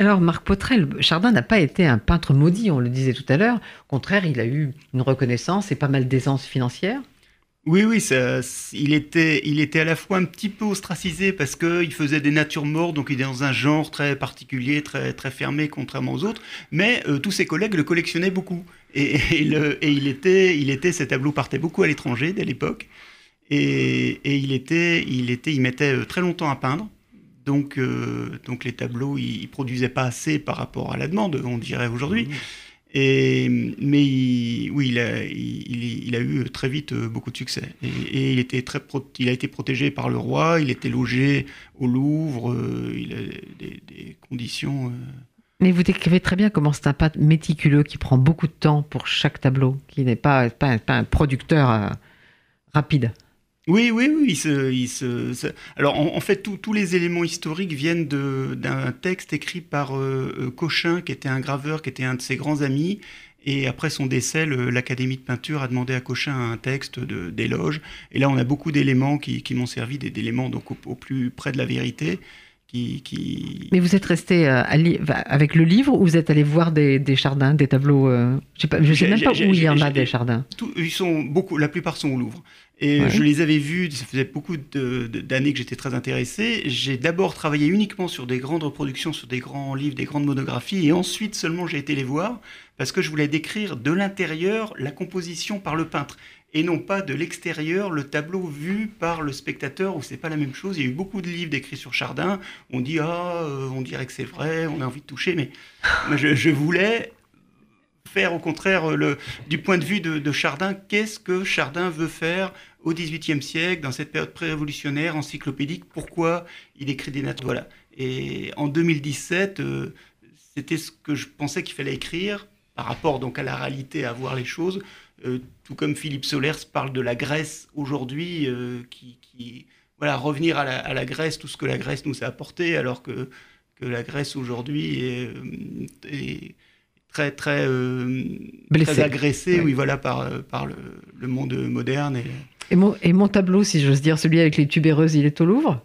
Alors Marc Potrel, Chardin n'a pas été un peintre maudit, on le disait tout à l'heure. Au contraire, il a eu une reconnaissance et pas mal d'aisance financière. Oui, oui, ça, il, était, il était à la fois un petit peu ostracisé parce qu'il faisait des natures mortes, donc il est dans un genre très particulier, très, très fermé, contrairement aux autres. Mais euh, tous ses collègues le collectionnaient beaucoup. Et, et et il, était, il était, ses tableaux partaient beaucoup à l'étranger dès l'époque. Et, il, était, il, était, il mettait très longtemps à peindre. Donc, donc les tableaux, ils ne produisaient pas assez par rapport à la demande, on dirait aujourd'hui. Mmh. Et, mais oui, il a, il, a, eu très vite euh, beaucoup de succès. Et, il, était très il a été protégé par le roi, il était logé au Louvre, euh, il a des, conditions. Euh. Mais vous décrivez très bien comment c'est un peintre méticuleux qui prend beaucoup de temps pour chaque tableau, qui n'est pas, pas, pas, un producteur rapide. Oui, oui, oui. Il se, Alors, en, fait, tous les éléments historiques viennent d'un texte écrit par euh, euh, Cochin, qui était un graveur, qui était un de ses grands amis. Et après son décès, l'Académie de peinture a demandé à Cochin un texte d'éloge. Et là, on a beaucoup d'éléments qui, m'ont servi, d'éléments donc au, plus près de la vérité. Qui, Mais vous êtes resté euh, avec le livre ou vous êtes allé voir des, des jardins, des tableaux Je ne sais, même pas où il y en a des jardins. ils sont beaucoup, la plupart sont au Louvre. Et je les avais vus, ça faisait beaucoup d'années que j'étais très intéressé. J'ai d'abord travaillé uniquement sur des grandes reproductions, sur des grands livres, des grandes monographies, et ensuite seulement j'ai été les voir parce que je voulais décrire de l'intérieur la composition par le peintre et non pas de l'extérieur le tableau vu par le spectateur où c'est pas la même chose. Il y a eu beaucoup de livres décrits sur Chardin. On dit ah, euh, on dirait que c'est vrai, on a envie de toucher, mais je, je voulais faire au contraire le, du point de vue de, Chardin, qu'est-ce que Chardin veut faire au XVIIIe siècle, dans cette période pré-révolutionnaire, encyclopédique, pourquoi il écrit des natures. Voilà. Et en 2017, euh, c'était ce que je pensais qu'il fallait écrire par rapport donc à la réalité, à voir les choses, euh, tout comme Philippe Solers parle de la Grèce aujourd'hui, euh, qui, voilà, revenir à la, Grèce, tout ce que la Grèce nous a apporté, alors que, que la Grèce aujourd'hui est très très, euh, très agressé, oui, voilà, par, euh, par le, le monde moderne. Et... Et, mon, et mon tableau, si j'ose dire, celui avec les tubéreuses, il est au Louvre?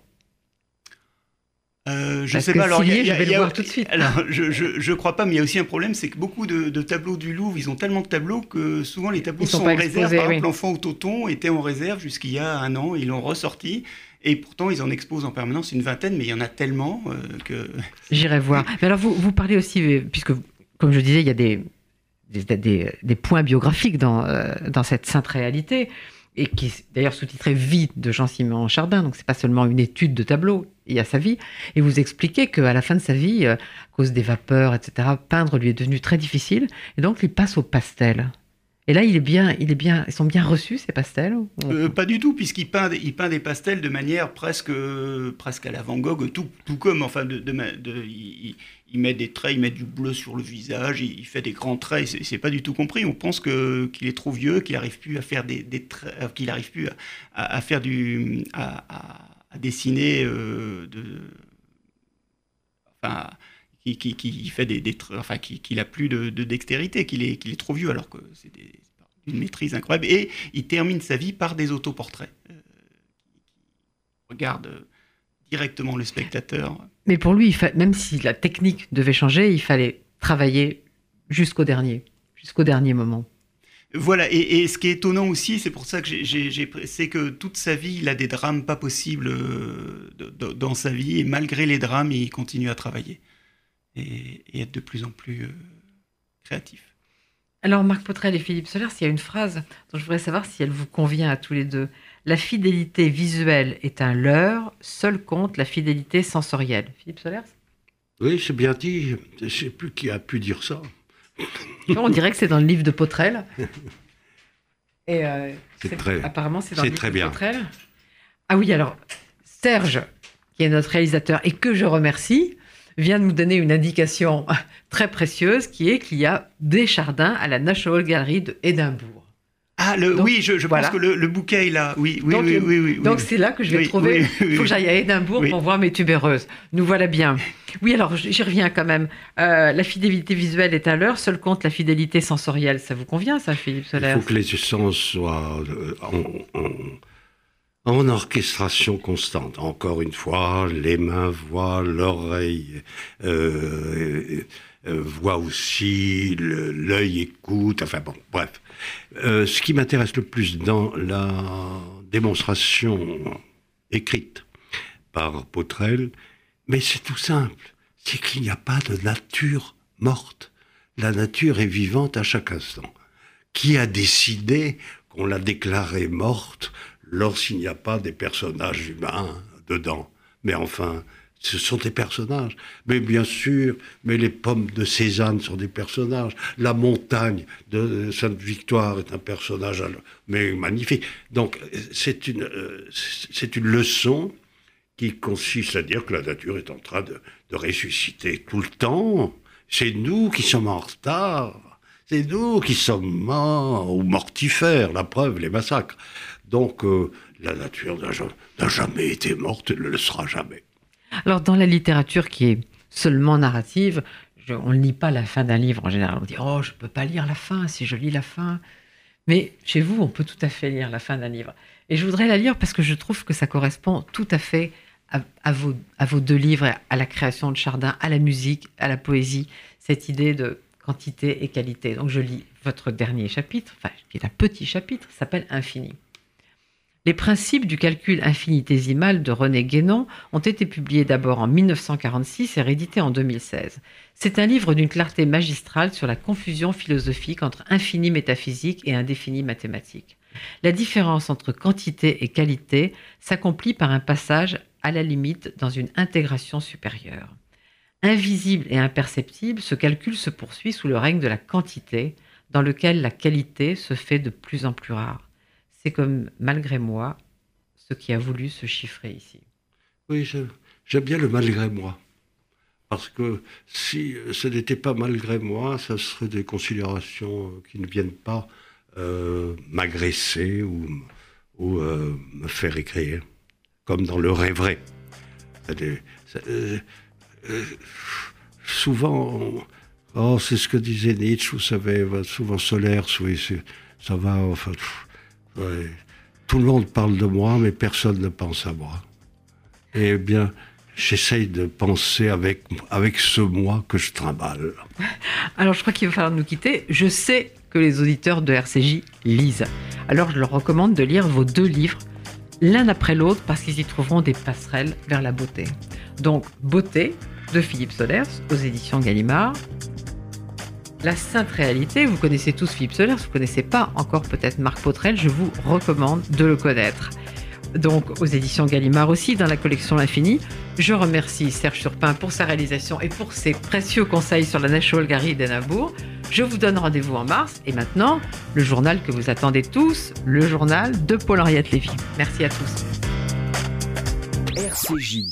Euh, je ne sais pas. Alors, y a, je vais le voir tout de suite. Alors, je, je, crois pas, mais il y a aussi un problème, c'est que beaucoup de, de, tableaux du Louvre, ils ont tellement de tableaux que souvent les tableaux sont, en réserve. Par exemple, l'enfant au Toton était en réserve jusqu'il y a un an, ils l'ont ressorti. Et pourtant, ils en exposent en permanence une vingtaine, mais il y en a tellement que. J'irai voir. *laughs* Mais alors, vous, vous parlez aussi, puisque comme je disais, il y a des, des, points biographiques dans, euh, dans cette sainte réalité, et qui est d'ailleurs sous-titré Vie de Jean-Simon Chardin, donc c'est pas seulement une étude de tableau, il y a sa vie, et vous expliquez qu'à la fin de sa vie, euh, à cause des vapeurs, etc., peindre lui est devenu très difficile, et donc il passe au pastel. Et là, il est bien, il est bien, ils sont bien reçus ces pastels euh, Pas du tout, puisqu'il peint, il peint des pastels de manière presque, presque à la Van Gogh, tout, tout comme, enfin, de, de, il, met des traits, il met du bleu sur le visage, il, fait des grands traits. C'est pas du tout compris. On pense que qu'il est trop vieux, qu'il n'arrive plus à faire des, des traits, euh, qu'il arrive plus à, faire du, à, dessiner euh, de, enfin qui, qui, qui, fait des, des enfin qu'il a plus de, dextérité, qu'il est, qu'il est trop vieux alors que c'est une maîtrise incroyable. Et il termine sa vie par des autoportraits. Euh, regarde directement le spectateur. Mais pour lui, il même si la technique devait changer, il fallait travailler jusqu'au dernier, jusqu'au dernier moment. Voilà, et, ce qui est étonnant aussi, c'est pour ça que j'ai, c'est que toute sa vie, il a des drames pas possibles euh, dans sa vie, et malgré les drames, il continue à travailler et, être de plus en plus euh, créatif. Alors, Marc Potrel et Philippe Solers, il y a une phrase dont je voudrais savoir si elle vous convient à tous les deux. La fidélité visuelle est un leurre, seul compte la fidélité sensorielle. Philippe Solers Oui, c'est bien dit. Je ne sais plus qui a pu dire ça. On dirait que c'est dans le livre de Potrel. *laughs* Et euh, c'est très, apparemment, c'est dans le livre très de bien. Potrel. Ah oui, alors, Serge, qui est notre réalisateur et que je remercie, vient de nous donner une indication *laughs* très précieuse qui est qu'il y a des jardins à la National Gallery de Édimbourg. Ah, le, oui, je, pense que le, bouquet est là. Oui, oui, donc, oui, oui, Donc c'est là que je vais trouver. Il faut que j'aille à Édimbourg pour voir mes tubéreuses. Nous voilà bien. Oui, alors j'y reviens quand même. Euh, la fidélité visuelle est à l'heure, seul compte la fidélité sensorielle. Ça vous convient, ça, Philippe Solaire Il faut que les sens soient euh, en en orchestration constante. Encore une fois, les mains voient, l'oreille euh, euh, voit aussi, l'œil écoute, enfin bon, bref. Euh, ce qui m'intéresse le plus dans la démonstration écrite par Potrel, mais c'est tout simple, c'est qu'il n'y a pas de nature morte. La nature est vivante à chaque instant. Qui a décidé qu'on l'a déclarée morte lorsqu'il n'y a pas des personnages humains dedans? Mais enfin, ce sont des personnages. Mais bien sûr, mais les pommes de Cézanne sont des personnages. La montagne de Sainte-Victoire est un personnage, mais magnifique. Donc, c'est une, euh, c'est une leçon qui consiste à dire que la nature est en train de, de ressusciter tout le temps. C'est nous qui sommes en retard. C'est nous qui sommes morts ou mortifères, la preuve, les massacres. Donc, euh, la nature n'a jamais été morte et ne le sera jamais. Alors, dans la littérature qui est seulement narrative, on ne lit pas la fin d'un livre en général. On dit Oh, je ne peux pas lire la fin si je lis la fin. Mais chez vous, on peut tout à fait lire la fin d'un livre. Et je voudrais la lire parce que je trouve que ça correspond tout à fait à, vos, à vos deux livres, à la création de Chardin, à la musique, à la poésie, cette idée de quantité et qualité. Donc je lis votre dernier chapitre, enfin, qui est un petit chapitre, s'appelle Infini. Les principes du calcul infinitésimal de René Guénon ont été publiés d'abord en 1946 et réédités en 2016. C'est un livre d'une clarté magistrale sur la confusion philosophique entre infini métaphysique et indéfini mathématique. La différence entre quantité et qualité s'accomplit par un passage à la limite dans une intégration supérieure. Invisible et imperceptible, ce calcul se poursuit sous le règne de la quantité, dans lequel la qualité se fait de plus en plus rare. C'est comme, malgré moi, ce qui a voulu se chiffrer ici. Oui, j'aime bien le malgré moi. Parce que si ce n'était pas malgré moi, ça serait des considérations qui ne viennent pas euh, m'agresser ou, euh, me faire écrire, comme dans le rêverait. Euh, souvent, oh, c'est ce que disait Nietzsche, vous savez, souvent solaire, ça va, enfin, tout le monde parle de moi, mais personne ne pense à moi. Eh bien, j'essaye de penser avec, avec ce moi que je trimballe. *laughs* Alors, je crois qu'il va falloir nous quitter. Je sais que les auditeurs de RCJ lisent. Alors, je leur recommande de lire vos deux livres, l'un après l'autre, parce qu'ils y trouveront des passerelles vers la beauté. Donc, Beauté de Philippe Solers aux éditions Gallimard la Sainte Réalité, vous connaissez tous Philippe Solers, vous ne connaissez pas encore peut-être Marc Potrel, je vous recommande de le connaître. Donc aux éditions Gallimard aussi, dans la collection L'Infini. Je remercie Serge Surpin pour sa réalisation et pour ses précieux conseils sur la National Gallery d'Edinburgh. Je vous donne rendez-vous en mars et maintenant, le journal que vous attendez tous, le journal de Paul-Henriette Lévy. Merci à tous. RCJ